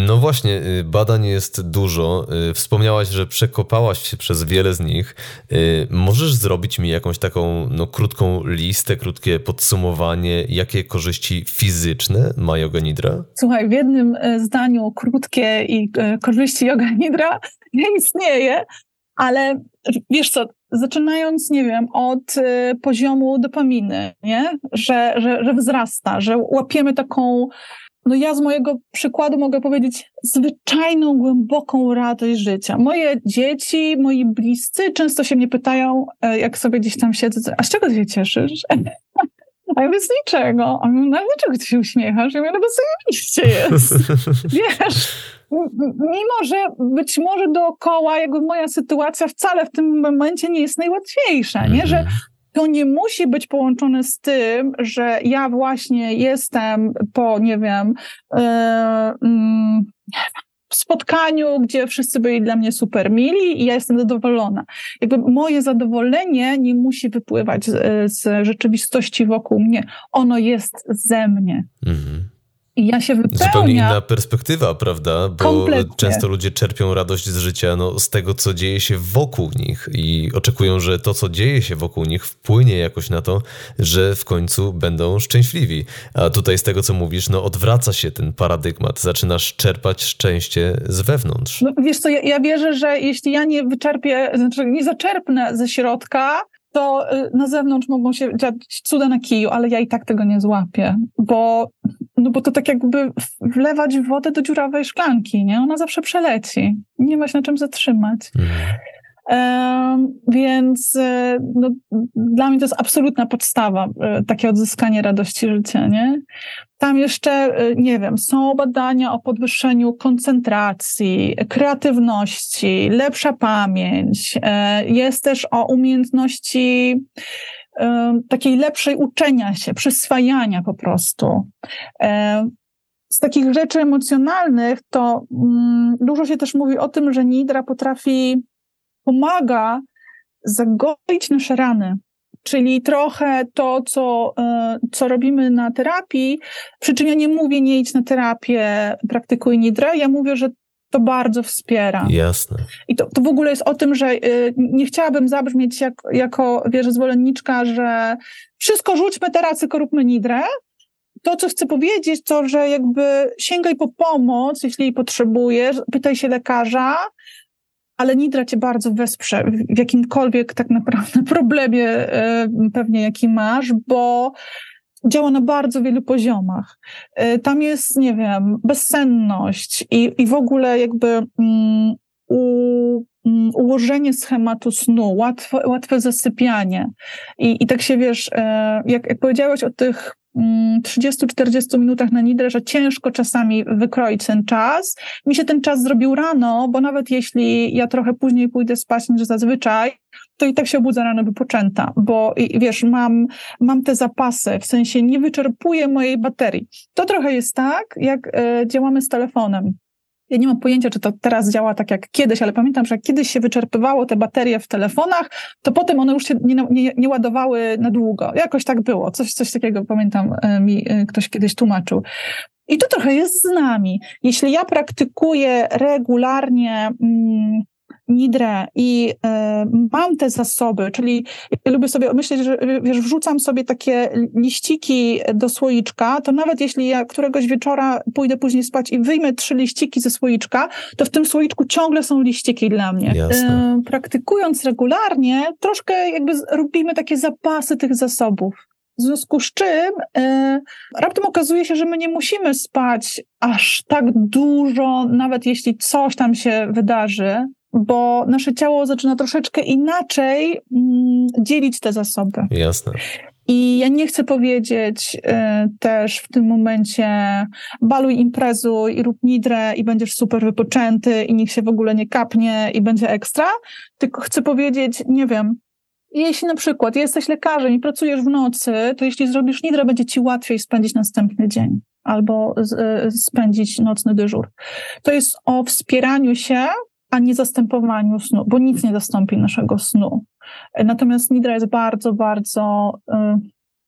No właśnie, y, badań jest dużo. Y, wspomniałaś, że przekopałaś się przez wiele z nich. Y, możesz zrobić mi jakąś taką no, krótką listę, krótkie podsumowanie, jakie korzyści fizyczne ma yoga nidra? Słuchaj, w jednym e, zdaniu krótkie i e, korzyści yoga nidra nie istnieje, ale wiesz co, zaczynając, nie wiem, od y, poziomu dopaminy, nie? Że, że, że wzrasta, że łapiemy taką, no ja z mojego przykładu mogę powiedzieć, zwyczajną, głęboką radość życia. Moje dzieci, moi bliscy często się mnie pytają, e, jak sobie gdzieś tam siedzę, a z czego ty się cieszysz? A ja mówię, z niczego. A mówię, no dlaczego ty się uśmiechasz? Ja mówię, no bo zajebiście jest. Wiesz, mimo że być może dookoła jakby moja sytuacja wcale w tym momencie nie jest najłatwiejsza, nie? Że mhm. to nie musi być połączone z tym, że ja właśnie jestem po, nie wiem, yy, yy, spotkaniu, gdzie wszyscy byli dla mnie super mili i ja jestem zadowolona. Jakby moje zadowolenie nie musi wypływać z, z rzeczywistości wokół mnie. Ono jest ze mnie. Mhm. Ja się wypełnia. Zupełnie inna perspektywa, prawda? Bo Kompletnie. często ludzie czerpią radość z życia no, z tego, co dzieje się wokół nich i oczekują, że to, co dzieje się wokół nich, wpłynie jakoś na to, że w końcu będą szczęśliwi. A tutaj z tego, co mówisz, no, odwraca się ten paradygmat. Zaczynasz czerpać szczęście z wewnątrz. No, wiesz co, ja, ja wierzę, że jeśli ja nie wyczerpię, znaczy nie zaczerpnę ze środka, to y, na zewnątrz mogą się dziać cuda na kiju, ale ja i tak tego nie złapię, bo, no bo to tak jakby wlewać wodę do dziurawej szklanki, nie? Ona zawsze przeleci. Nie ma się na czym zatrzymać. Więc e, no, dla mnie to jest absolutna podstawa, e, takie odzyskanie radości życia, nie? Tam jeszcze, e, nie wiem, są badania o podwyższeniu koncentracji, kreatywności, lepsza pamięć. Jest też o umiejętności takiej lepszej uczenia się, przyswajania po prostu. Z takich rzeczy emocjonalnych to mm, dużo się też mówi o tym, że Nidra potrafi pomaga zagoić nasze rany. Czyli trochę to, co, e, co robimy na terapii, przy czym ja nie mówię nie idź na terapię, praktykuj nidrę, ja mówię, że to bardzo wspiera. Jasne. I to, to w ogóle jest o tym, że y, nie chciałabym zabrzmieć jak, jako, wiesz, zwolenniczka, że wszystko rzućmy teraz, tylko róbmy nidrę. To, co chcę powiedzieć, to, że jakby sięgaj po pomoc, jeśli jej potrzebujesz, pytaj się lekarza, ale Nidra cię bardzo wesprze w jakimkolwiek tak naprawdę problemie e, pewnie jaki masz, bo działa na bardzo wielu poziomach. Y, tam jest, nie wiem, bezsenność i, i w ogóle jakby um, u, um, ułożenie schematu snu, łatwe, łatwe zasypianie. I, I tak się wiesz, e, jak, jak powiedziałeś o tych 30-40 mm, minutach na nidrę, że ciężko czasami wykroić ten czas. Mi się ten czas zrobił rano, bo nawet jeśli ja trochę później pójdę spać niż zazwyczaj, to i tak się obudzę rano wypoczęta, bo wiesz, mam, mam te zapasy, w sensie nie wyczerpuję mojej baterii. To trochę jest tak, jak y, działamy z telefonem. Ja nie mam pojęcia, czy to teraz działa tak jak kiedyś, ale pamiętam, że jak kiedyś się wyczerpywało te baterie w telefonach, to potem one już się nie, nie, nie ładowały na długo. Jakoś tak było. Coś, coś takiego pamiętam, e, mi e, ktoś kiedyś tłumaczył. I to trochę jest z nami. Jeśli ja praktykuję regularnie mm, nidrę i y, mam te zasoby, czyli lubię sobie myśleć, że wiesz, wrzucam sobie takie liściki do słoiczka, to nawet jeśli ja któregoś wieczora pójdę później spać i wyjmę trzy liściki ze słoiczka, to w tym słoiczku ciągle są liściki dla mnie. Y, praktykując regularnie, troszkę jakby robimy takie zapasy tych zasobów. W związku z czym y, raptem okazuje się, że my nie musimy spać aż tak dużo, nawet jeśli coś tam się wydarzy, bo nasze ciało zaczyna troszeczkę inaczej mm, dzielić te zasoby. Jasne. I ja nie chcę powiedzieć y, też w tym momencie baluj imprezuj i rób nidrę i będziesz super wypoczęty i nikt się w ogóle nie kapnie i będzie ekstra, tylko chcę powiedzieć, nie wiem, jeśli na przykład jesteś lekarzem i pracujesz w nocy, to jeśli zrobisz nidrę, będzie ci łatwiej spędzić następny dzień albo z, y, spędzić nocny dyżur. To jest o wspieraniu się a nie zastępowaniu snu, bo nic nie zastąpi naszego snu. Natomiast nidra jest bardzo, bardzo y,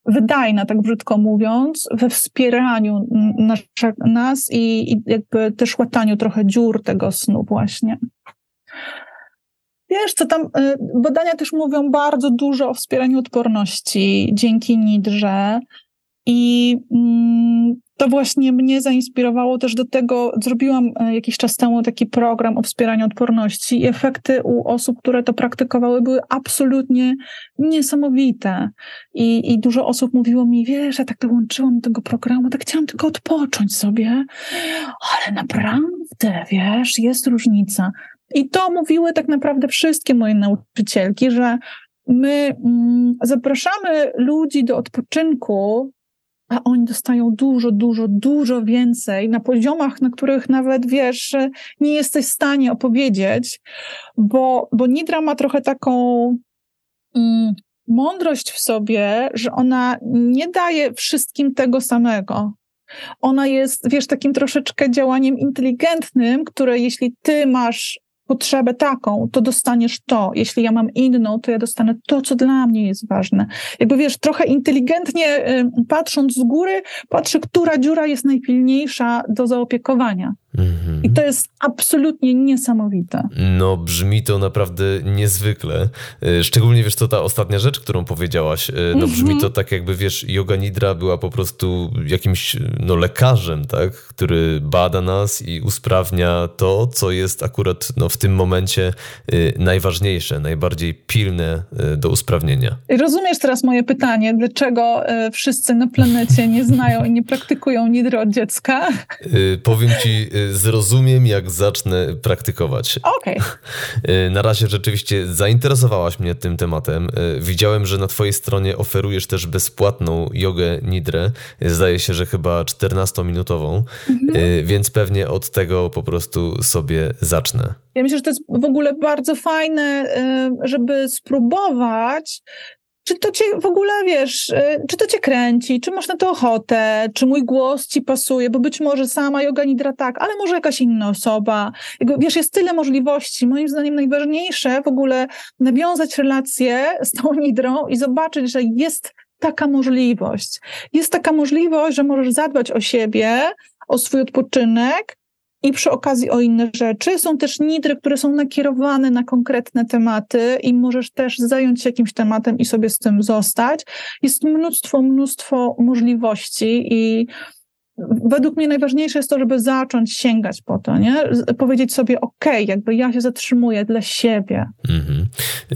wydajna, tak brzydko mówiąc, we wspieraniu nas i, i jakby też łataniu trochę dziur tego snu właśnie. Wiesz, co tam, y, badania też mówią bardzo dużo o wspieraniu odporności dzięki nidrze. I mm, to właśnie mnie zainspirowało też do tego, zrobiłam e, jakiś czas temu taki program o wspieraniu odporności i efekty u osób, które to praktykowały, były absolutnie niesamowite. I, i dużo osób mówiło mi, wiesz, ja tak dołączyłam do tego programu, tak chciałam tylko odpocząć sobie, ale naprawdę, wiesz, jest różnica. I to mówiły tak naprawdę wszystkie moje nauczycielki, że my mm, zapraszamy ludzi do odpoczynku a oni dostają dużo, dużo, dużo więcej na poziomach, na których nawet wiesz, nie jesteś w stanie opowiedzieć, bo, bo Nidra ma trochę taką mm, mądrość w sobie, że ona nie daje wszystkim tego samego. Ona jest, wiesz, takim troszeczkę działaniem inteligentnym, które jeśli ty masz potrzebę taką, to dostaniesz to. Jeśli ja mam inną, to ja dostanę to, co dla mnie jest ważne. Jakby wiesz, trochę inteligentnie y, patrząc z góry, patrzę, która dziura jest najpilniejsza do zaopiekowania. Mhm. I to jest absolutnie niesamowite. No, brzmi to naprawdę niezwykle. Y, szczególnie wiesz, to ta ostatnia rzecz, którą powiedziałaś. Y, no, brzmi mhm. to tak, jakby wiesz, yoga nidra była po prostu jakimś no, lekarzem, tak, który bada nas i usprawnia to, co jest akurat no, w tym momencie y, najważniejsze, najbardziej pilne do usprawnienia. Rozumiesz teraz moje pytanie, dlaczego wszyscy na planecie nie znają i nie praktykują nidry od dziecka? Powiem ci zrozumiem, jak zacznę praktykować. Okej. Okay. Na razie rzeczywiście zainteresowałaś mnie tym tematem. Y, widziałem, że na Twojej stronie oferujesz też bezpłatną jogę nidrę. Zdaje się, że chyba 14-minutową, mhm. Więc pewnie od tego po prostu sobie zacznę. Ja myślę, że to jest w ogóle bardzo fajne, żeby spróbować czy to cię w ogóle, wiesz, y, czy to cię kręci, czy masz na to ochotę, czy mój głos ci pasuje, bo być może sama yoga nidra tak, ale może jakaś inna osoba. Wiesz, jest tyle możliwości. Moim zdaniem najważniejsze w ogóle nawiązać relację z tą nidrą i zobaczyć, że jest taka możliwość. Jest taka możliwość, że możesz zadbać o siebie, o swój odpoczynek, i przy okazji o inne rzeczy. Są też nidry, które są nakierowane na konkretne tematy i możesz też zająć się jakimś tematem i sobie z tym zostać. Jest mnóstwo, mnóstwo możliwości i według mnie najważniejsze jest to, żeby zacząć sięgać po to, nie? Powiedzieć sobie, ok, jakby ja się zatrzymuję dla siebie. Mhm.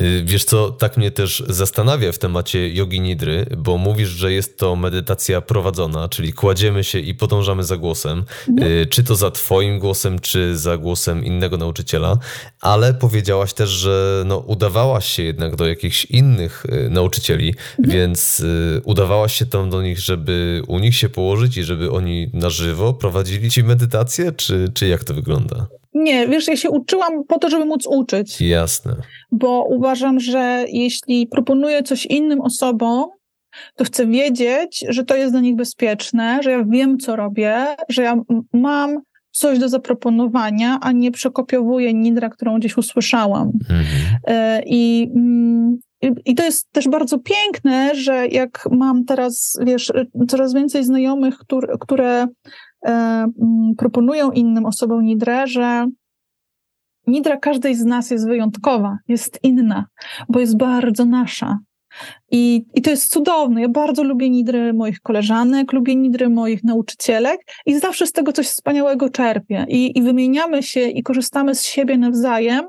Y, wiesz co, tak mnie też zastanawia w temacie jogi nidry, bo mówisz, że jest to medytacja prowadzona, czyli kładziemy się i podążamy za głosem, mhm. czy to za twoim głosem, czy za głosem innego nauczyciela, ale powiedziałaś też, że no, udawałaś się jednak do jakichś innych y, nauczycieli, mhm. więc udawałaś się tam do nich, żeby u nich się położyć i żeby oni na żywo prowadzili ci medytację, czy, czy jak to wygląda? Nie, wiesz, ja się uczyłam po to, żeby móc uczyć. Jasne. Bo uważam, że jeśli proponuję coś innym osobom, to chcę wiedzieć, że to jest dla nich bezpieczne, że ja wiem, co robię, że ja mam coś do zaproponowania, a nie przekopiowuję nidra, którą gdzieś usłyszałam. Mhm. E, I mm, i to jest też bardzo piękne, że jak mam teraz, wiesz, coraz więcej znajomych, które, które e, proponują innym osobom nidrę, że nidra każdej z nas jest wyjątkowa, jest inna, bo jest bardzo nasza. I, I to jest cudowne. Ja bardzo lubię nidry moich koleżanek, lubię nidry moich nauczycielek i zawsze z tego coś wspaniałego czerpię. I, i wymieniamy się i korzystamy z siebie nawzajem,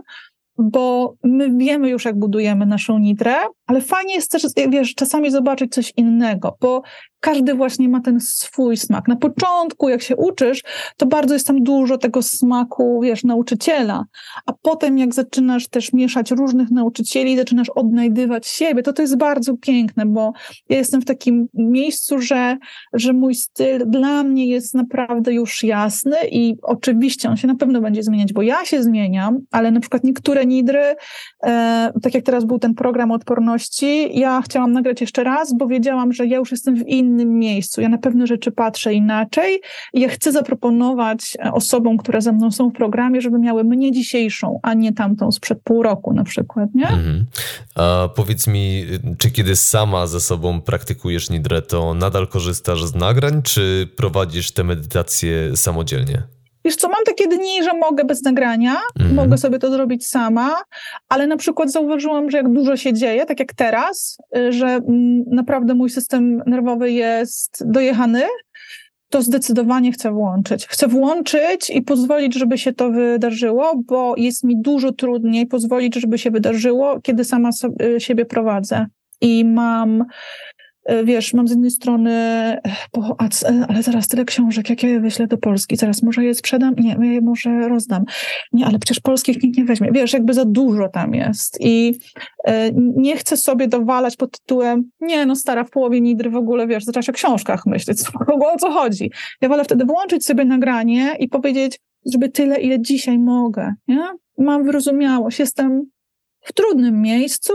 bo my wiemy już, jak budujemy naszą nidrę, ale fajnie jest też, wiesz, czasami zobaczyć coś innego, bo każdy właśnie ma ten swój smak. Na początku, jak się uczysz, to bardzo jest tam dużo tego smaku, wiesz, nauczyciela, a potem jak zaczynasz też mieszać różnych nauczycieli, zaczynasz odnajdywać siebie, to to jest bardzo piękne, bo ja jestem w takim miejscu, że, że mój styl dla mnie jest naprawdę już jasny i oczywiście on się na pewno będzie zmieniać, bo ja się zmieniam, ale na przykład niektóre nidry, e, tak jak teraz był ten program odporności, ja chciałam nagrać jeszcze raz, bo wiedziałam, że ja już jestem w innym miejscu. Ja na pewne rzeczy patrzę inaczej i ja chcę zaproponować e, osobom, które ze mną są w programie, żeby miały mnie dzisiejszą, a nie tamtą sprzed pół roku na przykład, nie? Mhm. A powiedz mi, czy kiedy sama ze sobą praktykujesz nidrę, to nadal korzystasz z nagrań, czy prowadzisz te medytacje samodzielnie? Wiesz co, mam takie dni, że mogę bez nagrania, mhm. mogę sobie to zrobić sama, ale na przykład zauważyłam, że jak dużo się dzieje, tak jak teraz, y, że mm, naprawdę mój system nerwowy jest dojechany, to zdecydowanie chcę włączyć. Chcę włączyć i pozwolić, żeby się to wydarzyło, bo jest mi dużo trudniej pozwolić, żeby się wydarzyło, kiedy sama sobie, siebie prowadzę. I mam wiesz, mam z jednej strony, bo, e, ale zaraz tyle książek, jak ja wyślę do Polski, zaraz może je sprzedam? Nie, ja je może rozdam. Nie, ale przecież polskich nikt nie weźmie. Wiesz, jakby za dużo tam jest i e, nie chcę sobie dowalać pod tytułem, nie no stara, w połowie nidry w ogóle, wiesz, zaczęłaś o książkach myśleć, w ogóle o co chodzi. Ja wolę wtedy włączyć sobie nagranie i powiedzieć, żeby tyle, ile dzisiaj mogę, nie? Mam wyrozumiałość, jestem w trudnym miejscu,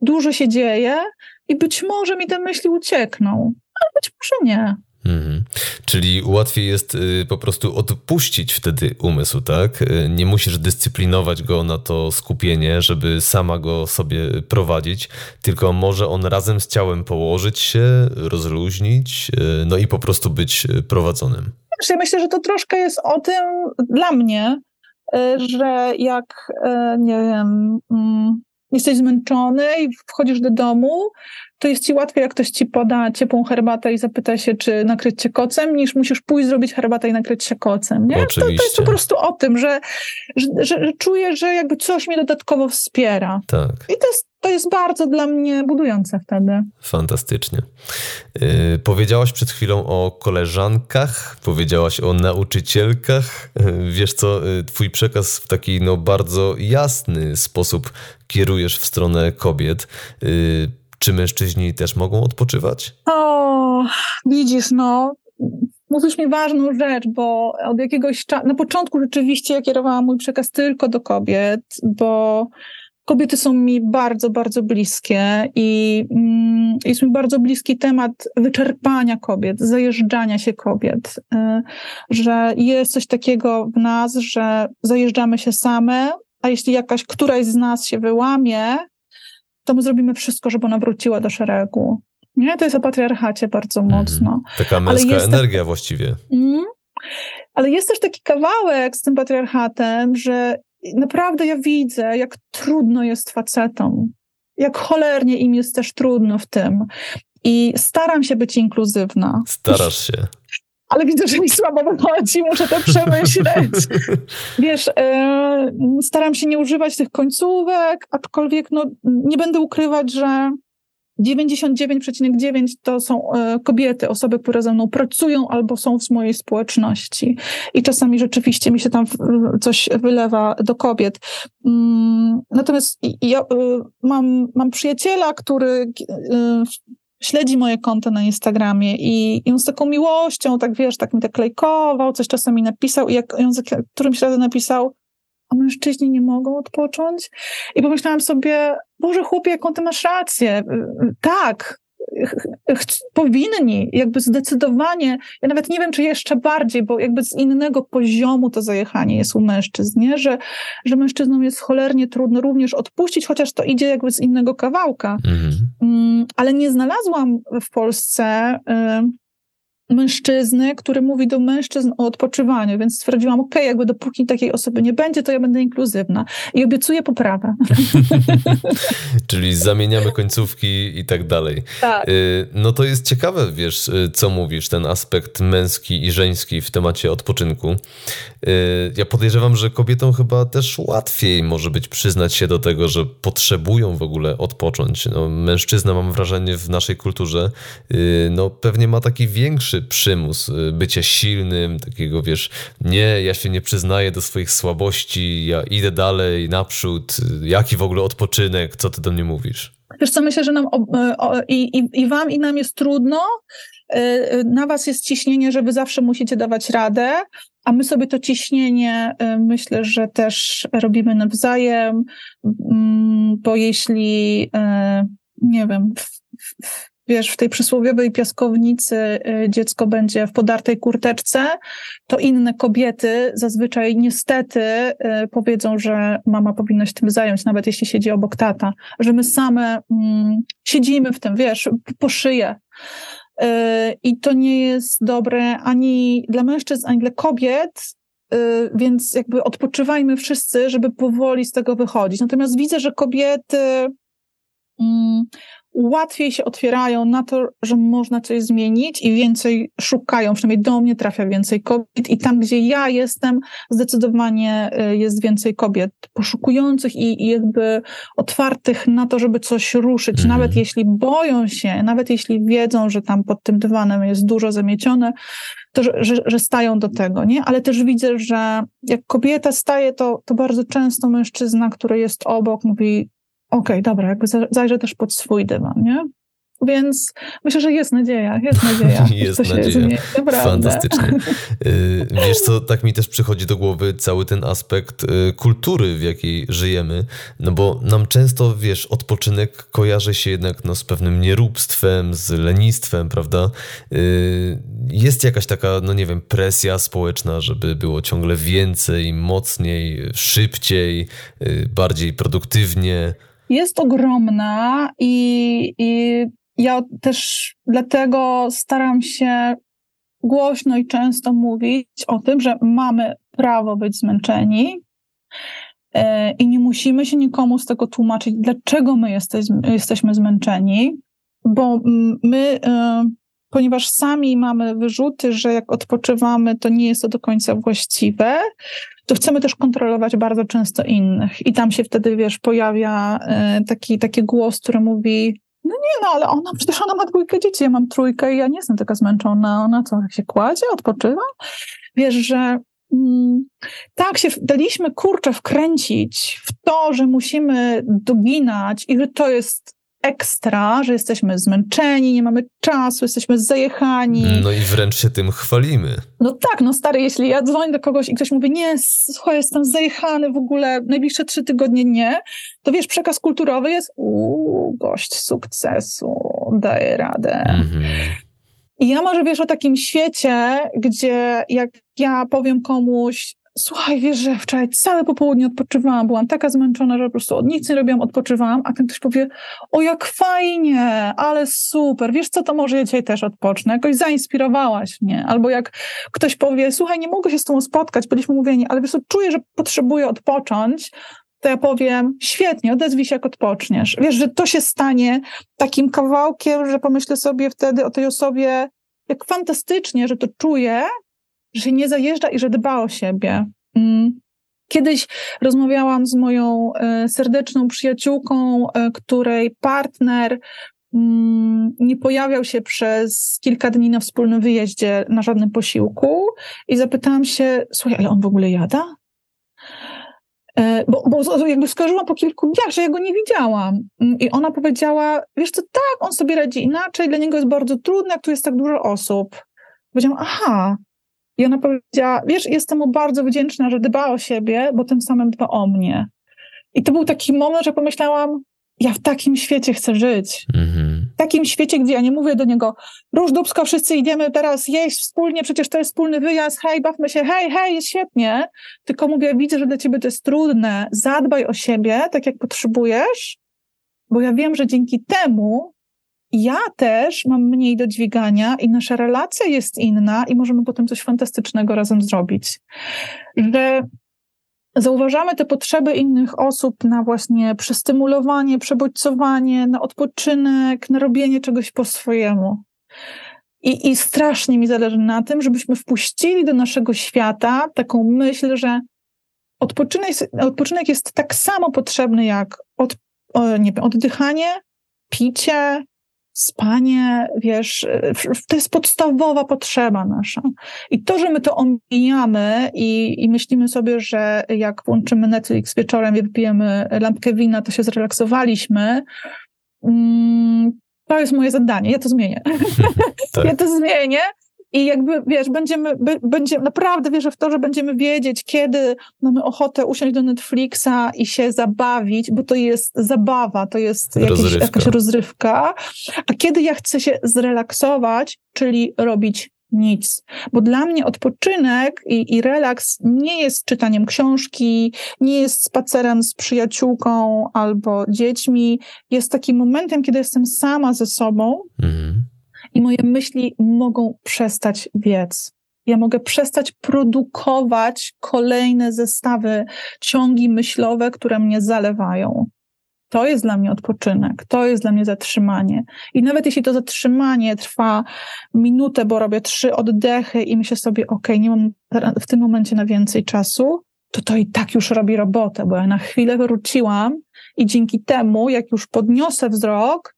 dużo się dzieje, i być może mi te myśli uciekną, ale być może nie. Mhm. Czyli łatwiej jest y, po prostu odpuścić wtedy umysł, tak? Y, nie musisz dyscyplinować go na to skupienie, żeby sama go sobie prowadzić, tylko może on razem z ciałem położyć się, rozluźnić, y, no i po prostu być prowadzonym. Ja myślę, że to troszkę jest o tym dla mnie, że jak, nie wiem, mm, jesteś zmęczony i wchodzisz do domu, to jest ci łatwiej, jak ktoś ci poda ciepłą herbatę i zapyta się, czy nakryć się kocem, niż musisz pójść zrobić herbatę i nakryć się kocem. Nie? To, to, jest po prostu o tym, że, że, że, że, czuję, że jakby coś mnie dodatkowo wspiera. Tak. I to jest, to jest bardzo dla mnie budujące wtedy. Fantastycznie. Yy, powiedziałaś przed chwilą o koleżankach, powiedziałaś o nauczycielkach. Yy, wiesz co, yy, twój przekaz w taki no, bardzo jasny sposób kierujesz w stronę kobiet. Czy mężczyźni też mogą odpoczywać? O, widzisz, no. Mówisz mi ważną rzecz, bo od jakiegoś czasu, na początku rzeczywiście ja kierowałam mój przekaz tylko do kobiet, bo kobiety są mi bardzo, bardzo bliskie i mm, jest mi bardzo bliski temat wyczerpania kobiet, zajeżdżania się kobiet, y, że jest coś takiego w nas, że zajeżdżamy się same, a jeśli jakaś któraś z nas się wyłamie, to my zrobimy wszystko, żeby ona wróciła do szeregu. Nie, to jest o patriarchacie bardzo mhm. mocno. Mm, taka męska energia tak... właściwie. Mm, ale jest też taki kawałek z tym patriarchatem, że naprawdę ja widzę, jak trudno jest facetom. Jak cholernie im jest też trudno w tym. I staram się być inkluzywna. Starasz się. Ale widzę, że mi słabo wychodzi, muszę to przemyśleć. Wiesz, e, staram się nie używać tych końcówek, aczkolwiek no, nie będę ukrywać, że 99,9 to są e, kobiety, osoby, które ze mną pracują albo są w mojej społeczności. I czasami rzeczywiście mi się tam coś wylewa do kobiet. Mm, natomiast ja e, mam, mam przyjaciela, który śledzi moje konto na Instagramie i, i on z taką miłością, tak wiesz, tak mi tak lajkował, coś czasami napisał i jak on za którymś razem napisał, a mężczyźni nie mogą odpocząć? I pomyślałam sobie, Boże chłopie, jaką ty masz rację. Tak, powinni, jakby zdecydowanie, ja nawet nie wiem, czy jeszcze bardziej, bo jakby z innego poziomu to zajechanie jest u mężczyzn, nie? Że, że mężczyznom jest cholernie trudno również odpuścić, chociaż to idzie jakby z innego kawałka. Mhm. Mm, ale nie znalazłam w Polsce y, mężczyzny, który mówi do mężczyzn o odpoczywaniu, więc stwierdziłam, ok, jakby dopóki takiej osoby nie będzie, to ja będę inkluzywna i obiecuję poprawę. Czyli zamieniamy końcówki i tak dalej. Tak. Y, no to jest ciekawe, wiesz, y, co mówisz, ten aspekt męski i żeński w temacie odpoczynku. Y, ja podejrzewam, że kobietom chyba też łatwiej może być przyznać się do tego, że potrzebują w ogóle odpocząć. No, mężczyzna, mam wrażenie, w naszej kulturze, no pewnie ma taki większy przymus y, bycia silnym, takiego wiesz, nie, ja się nie przyznaję do swoich słabości, ja idę dalej, naprzód, y, jaki w ogóle odpoczynek, co ty do mnie mówisz? Wiesz co, myślę, że nam y, o, i, i, i wam i nam jest trudno, na was jest ciśnienie, że wy zawsze musicie dawać radę, a my sobie to ciśnienie myślę, że też robimy nawzajem, mm, bo jeśli nie wiem, wiesz, w tej przysłowiowej piaskownicy y, dziecko będzie w podartej kurteczce, to inne kobiety zazwyczaj niestety y, powiedzą, że mama powinna się tym zająć, nawet jeśli siedzi obok tata, że my same mm, siedzimy w tym, wiesz, po szyję. Y, I to nie jest dobre ani dla mężczyzn, ani dla kobiet, więc jakby odpoczywajmy wszyscy, żeby powoli z tego wychodzić. Natomiast widzę, że kobiety mm, łatwiej się otwierają na to, że można coś zmienić i więcej szukają, przynajmniej do mnie trafia więcej kobiet i tam, gdzie ja jestem, zdecydowanie y, jest więcej kobiet poszukujących i, i jakby otwartych na to, żeby coś ruszyć, mm. nawet jeśli boją się, nawet jeśli wiedzą, że tam pod tym dywanem jest dużo zamiecione, to, że, że, że, stają do tego, nie? Ale też widzę, że jak kobieta staje, to, to bardzo często mężczyzna, który jest obok, mówi, okay, dobra, jakby zajrzę też pod swój dywan, nie? Więc myślę, że jest nadzieja, jest nadzieja. jest nadzieja. Fantastycznie. Y, wiesz co, tak mi też przychodzi do głowy cały ten aspekt y, kultury, w jakiej żyjemy, no bo nam często, wiesz, odpoczynek kojarzy się jednak no, z pewnym nieróbstwem, z lenistwem, prawda? Y, jest jakaś taka, no nie wiem, presja społeczna, żeby było ciągle więcej, mocniej, szybciej, bardziej produktywnie jest ogromna i, i ja też dlatego staram się głośno i często mówić o tym, że mamy prawo być zmęczeni e, i nie musimy się nikomu z tego tłumaczyć, dlaczego my jesteś, jesteśmy zmęczeni, bo my, e, ponieważ sami mamy wyrzuty, że jak odpoczywamy, to nie jest to do końca właściwe, to chcemy też kontrolować bardzo często innych. I tam się wtedy, wiesz, pojawia e, taki, taki głos, który mówi, no nie, no ale ona, przecież ona ma dwójkę dzieci, ja mam trójkę i ja nie jestem taka zmęczona. Ona co, się kładzie, odpoczywa? Wiesz, że mm, tak się daliśmy kurczę wkręcić w to, że musimy doginać i że to jest ekstra, że jesteśmy zmęczeni, nie mamy czasu, jesteśmy zajechani. No i wręcz się tym chwalimy. No tak, no stary, jeśli ja dzwonię do kogoś i ktoś mówi, nie, słuchaj, jestem zajechany w ogóle, najbliższe trzy tygodnie nie, to wiesz, przekaz kulturowy jest, uuu, gość sukcesu, daje radę. Mhm. I ja może wiesz o takim świecie, gdzie jak ja powiem komuś, słuchaj, wiesz, że wczoraj całe popołudnie odpoczywałam, byłam taka zmęczona, że po prostu od nic nie robiłam, odpoczywałam, a ten ktoś powie, o jak fajnie, ale super, wiesz co, to może ja dzisiaj też odpocznę, jakoś zainspirowałaś mnie, albo jak ktoś powie, słuchaj, nie mogę się z tobą spotkać, byliśmy mówieni, ale wiesz co, czuję, że potrzebuję odpocząć, to ja powiem, świetnie, odezwij się, jak odpoczniesz. Wiesz, że to się stanie takim kawałkiem, że pomyślę sobie wtedy o tej osobie, jak fantastycznie, że to czuje, że się nie zajeżdża i że dba o siebie. Mm. Kiedyś rozmawiałam z moją e, serdeczną przyjaciółką, e, której partner mm, nie pojawiał się przez kilka dni na wspólnym wyjeździe na żadnym posiłku i zapytałam się, słuchaj, ale on w ogóle jada? E, bo, bo jakby skojarzyłam po kilku dniach, że ja go nie widziałam. Mm, I ona powiedziała, wiesz co, tak, on sobie radzi inaczej, dla niego jest bardzo trudne, jak tu jest tak dużo osób. Powiedziałam, aha. I ona powiedziała, wiesz, jestem mu bardzo wdzięczna, że dba o siebie, bo tym samym dba o mnie. I to był taki moment, że pomyślałam, ja w takim świecie chcę żyć. Mhm. W takim świecie, gdzie ja nie mówię do niego, róż dubsko, wszyscy idziemy teraz jeść wspólnie, przecież to jest wspólny wyjazd, hej, bawmy się, hej, hej, jest świetnie. Tylko mówię, widzę, że dla ciebie to jest trudne, zadbaj o siebie, tak jak potrzebujesz, bo ja wiem, że dzięki temu ja też mam mniej do dźwigania i nasza relacja jest inna i możemy potem coś fantastycznego razem zrobić. Że zauważamy te potrzeby innych osób na właśnie przestymulowanie, przebodźcowanie, na odpoczynek, na robienie czegoś po swojemu. I, I strasznie mi zależy na tym, żebyśmy wpuścili do naszego świata taką myśl, że odpoczynek, odpoczynek jest tak samo potrzebny jak od, nie wiem, oddychanie, picie, spanie, wiesz, to jest podstawowa potrzeba nasza. I to, że my to omijamy i, i myślimy sobie, że jak włączymy Netflix wieczorem i wypijemy lampkę wina, to się zrelaksowaliśmy, mm, to jest moje zadanie, ja to zmienię. tak. Ja to zmienię i jakby, wiesz, będziemy, będziemy, naprawdę wierzę w to, że będziemy wiedzieć, kiedy mamy ochotę usiąść do Netflixa i się zabawić, bo to jest zabawa, to jest jakieś, rozrywka. jakaś rozrywka, a kiedy ja chcę się zrelaksować, czyli robić nic. Bo dla mnie odpoczynek i, i relaks nie jest czytaniem książki, nie jest spacerem z przyjaciółką albo dziećmi. Jest takim momentem, kiedy jestem sama ze sobą. Mhm i moje myśli mogą przestać biec. Ja mogę przestać produkować kolejne zestawy, ciągi myślowe, które mnie zalewają. To jest dla mnie odpoczynek, to jest dla mnie zatrzymanie. I nawet jeśli to zatrzymanie trwa minutę, bo robię trzy oddechy i myślę sobie, ok, nie mam w tym momencie na więcej czasu, to to i tak już robi robotę, bo ja na chwilę wróciłam i dzięki temu, jak już podniosę wzrok,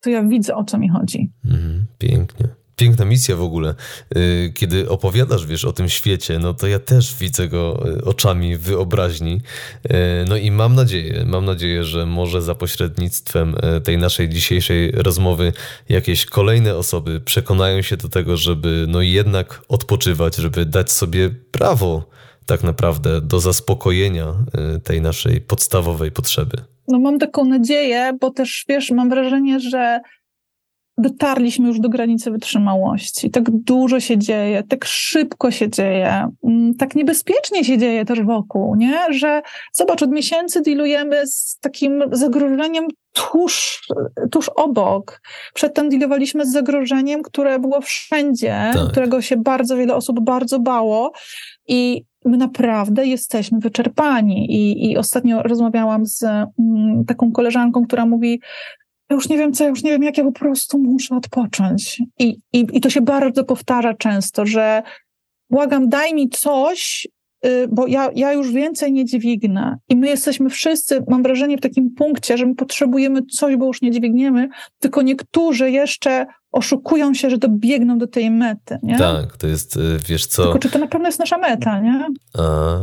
to ja widzę, o co mi chodzi. Mhm, pięknie. Piękna misja w ogóle. Y, kiedy opowiadasz, wiesz, o tym świecie, no to ja też widzę go y, oczami wyobraźni. Y, no i mam nadzieję, mam nadzieję, że może za pośrednictwem tej naszej dzisiejszej rozmowy jakieś kolejne osoby przekonają się do tego, żeby no jednak odpoczywać, żeby dać sobie prawo tak naprawdę do zaspokojenia tej naszej podstawowej potrzeby. No mam taką nadzieję, bo też wiesz, mam wrażenie, że dotarliśmy już do granicy wytrzymałości. Tak dużo się dzieje, tak szybko się dzieje, mm, tak niebezpiecznie się dzieje też wokół, nie? Że zobacz, od miesięcy dealujemy z takim zagrożeniem tuż, tuż obok. Przedtem dealowaliśmy z zagrożeniem, które było wszędzie, tak. którego się bardzo wiele osób bardzo bało i my naprawdę jesteśmy wyczerpani. I, i ostatnio rozmawiałam z mm, taką koleżanką, która mówi, ja już nie wiem co, ja już nie wiem jak, ja po prostu muszę odpocząć. I, i, i to się bardzo powtarza często, że błagam, daj mi coś, y, bo ja, ja już więcej nie dźwignę. I my jesteśmy wszyscy, mam wrażenie, w takim punkcie, że my potrzebujemy coś, bo już nie dźwigniemy, tylko niektórzy jeszcze oszukują się, że dobiegną do tej mety, nie? Tak, to jest, y, wiesz co... Tylko czy to na pewno jest nasza meta, nie? A,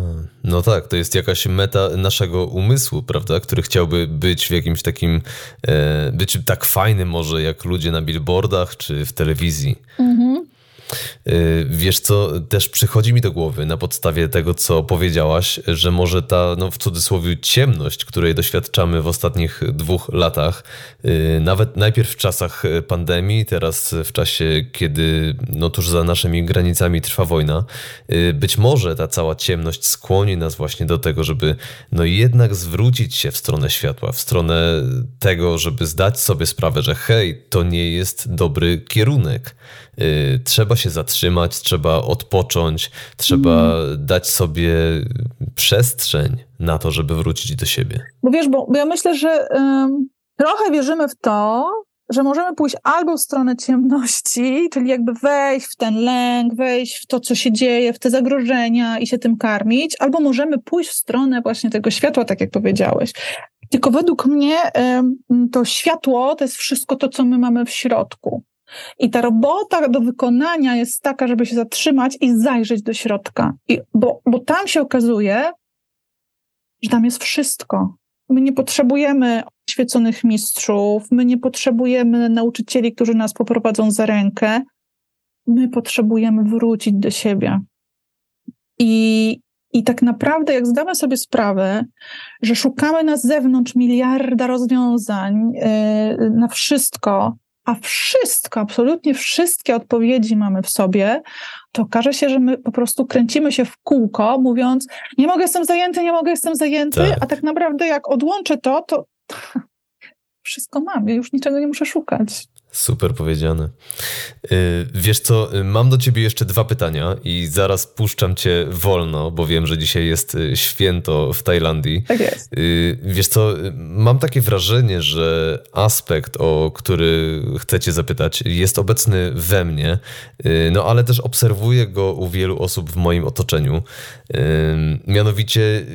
no tak, to jest jakaś meta naszego umysłu, prawda, który chciałby być w jakimś takim, e, być tak fajny może jak ludzie na billboardach czy w telewizji. Mhm. Y, wiesz co, też przychodzi mi do głowy na podstawie tego, co powiedziałaś, że może ta, no w cudzysłowie, ciemność, której doświadczamy w ostatnich dwóch latach, y, nawet najpierw w czasach pandemii, teraz w czasie, kiedy no tuż za naszymi granicami trwa wojna, y, być może ta cała ciemność skłoni nas właśnie do tego, żeby no jednak zwrócić się w stronę światła, w stronę tego, żeby zdać sobie sprawę, że hej, to nie jest dobry kierunek. Trzeba się zatrzymać trzeba odpocząć, trzeba mm. dać sobie przestrzeń na to, żeby wrócić do siebie. Bo wiesz, bo, bo ja myślę, że trochę wierzymy w to, że możemy pójść albo w stronę ciemności, czyli jakby wejść w ten lęk, wejść w to, co się dzieje, w te zagrożenia i się tym karmić, albo możemy pójść w stronę właśnie tego światła, tak jak powiedziałeś. Tylko według mnie to światło to jest wszystko to, co my mamy w środku. I ta robota do wykonania jest taka, żeby się zatrzymać i zajrzeć do środka. I, bo, bo tam się okazuje, że tam jest wszystko. My nie potrzebujemy świeconych mistrzów, my nie potrzebujemy nauczycieli, którzy nas poprowadzą za rękę. My potrzebujemy wrócić do siebie. I, i tak naprawdę, jak zdamy sobie sprawę, że szukamy na zewnątrz miliarda rozwiązań yy, na wszystko, a wszystko, absolutnie wszystkie odpowiedzi mamy w sobie, to okaże się, że my po prostu kręcimy się w kółko, mówiąc: Nie mogę, jestem zajęty, nie mogę, jestem zajęty, tak. a tak naprawdę, jak odłączę to, to wszystko mam, ja już niczego nie muszę szukać. Super powiedziane. Y, wiesz co, y, mam do ciebie jeszcze dwa pytania i zaraz puszczam cię wolno, bo wiem, że dzisiaj jest y, święto w Tajlandii. Tak jest. Wiesz co, mam takie wrażenie, że aspekt, o który chcę cię zapytać, jest obecny we mnie, no ale też obserwuję go u wielu osób w moim otoczeniu. Mianowicie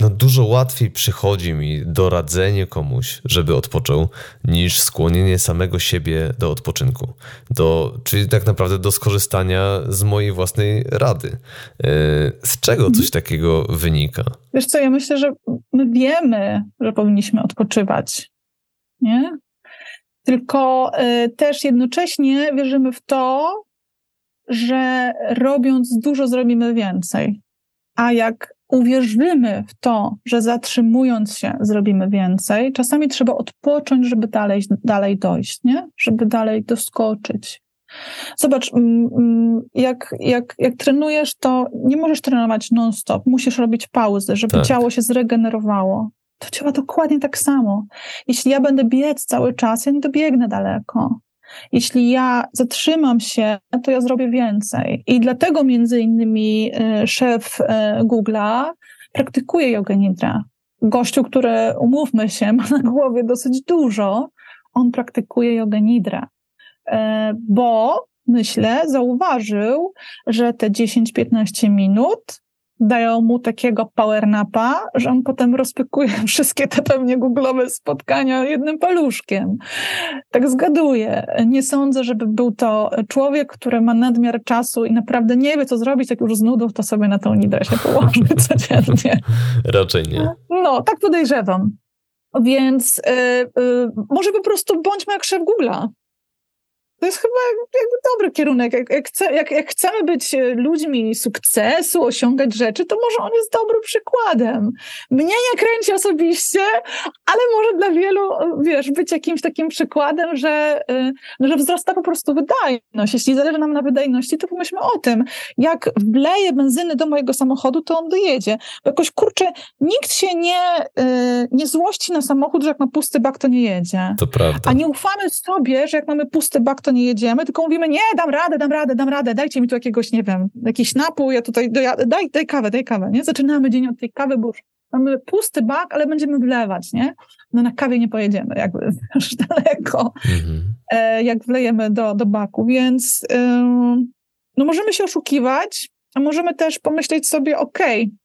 no dużo łatwiej przychodzi mi doradzenie komuś, żeby odpoczął, niż skłonienie samego siebie do odpoczynku. Do, czyli tak naprawdę do skorzystania z mojej własnej rady. E, z czego coś mhm. takiego wynika? Wiesz co, ja myślę, że my wiemy, że powinniśmy odpoczywać. Nie? Tylko y, też jednocześnie wierzymy w to, że robiąc dużo, zrobimy więcej. A jak uwierzymy w to, że zatrzymując się zrobimy więcej, czasami trzeba odpocząć, żeby dalej, dalej dojść, nie? żeby dalej doskoczyć. Zobacz, mm, mm, jak, jak, jak trenujesz, to nie możesz trenować non-stop, musisz robić pauzy, żeby tak. ciało się zregenerowało. To działa dokładnie tak samo. Jeśli ja będę biec cały czas, ja nie dobiegnę daleko. Jeśli ja zatrzymam się, to ja zrobię więcej. I dlatego między innymi e, szef e, Google'a praktykuje jogę nidra. Gościu, który, umówmy się, ma na głowie dosyć dużo, on praktykuje jogę nidra. E, bo myślę, zauważył, że te 10-15 minut dają mu takiego powernapa, że on potem rozpykuje wszystkie te pewnie googlowe spotkania jednym paluszkiem. Tak zgaduję. Nie sądzę, żeby był to człowiek, który ma nadmiar czasu i naprawdę nie wie, co zrobić, jak już z nudów, to sobie na tą nidę się położy codziennie. Raczej nie. No, tak podejrzewam. Więc yy, yy, może po prostu bądźmy jak szef Google'a. To jest chyba jakby dobry kierunek. Jak, jak, chce, jak, jak, chcemy być e, ludźmi sukcesu, osiągać rzeczy, to może on jest dobrym przykładem. Mnie nie kręci osobiście, ale może dla wielu, wiesz, być jakimś takim przykładem, że, e, no, że wzrasta po prostu wydajność. Jeśli zależy nam na wydajności, to pomyślmy o tym, jak wleję benzyny do mojego samochodu, to on dojedzie. Bo jakoś, kurczę, nikt się nie, e, nie złości na samochód, że jak ma pusty bak, to nie jedzie. To prawda. A nie ufamy sobie, że jak mamy pusty bak, to nie jedziemy, tylko mówimy, nie, dam radę, dam radę, dam radę, dajcie mi tu jakiegoś, nie wiem, jakiś napój, ja tutaj, daj, daj kawę, daj kawę, nie? Zaczynamy dzień od tej kawy, bo już mamy pusty bak, ale będziemy wlewać, nie? No na kawie nie pojedziemy, jakby już daleko, mhm. e, jak wlejemy do, do baku, więc no możemy się oszukiwać, a możemy też pomyśleć sobie, okej, okay,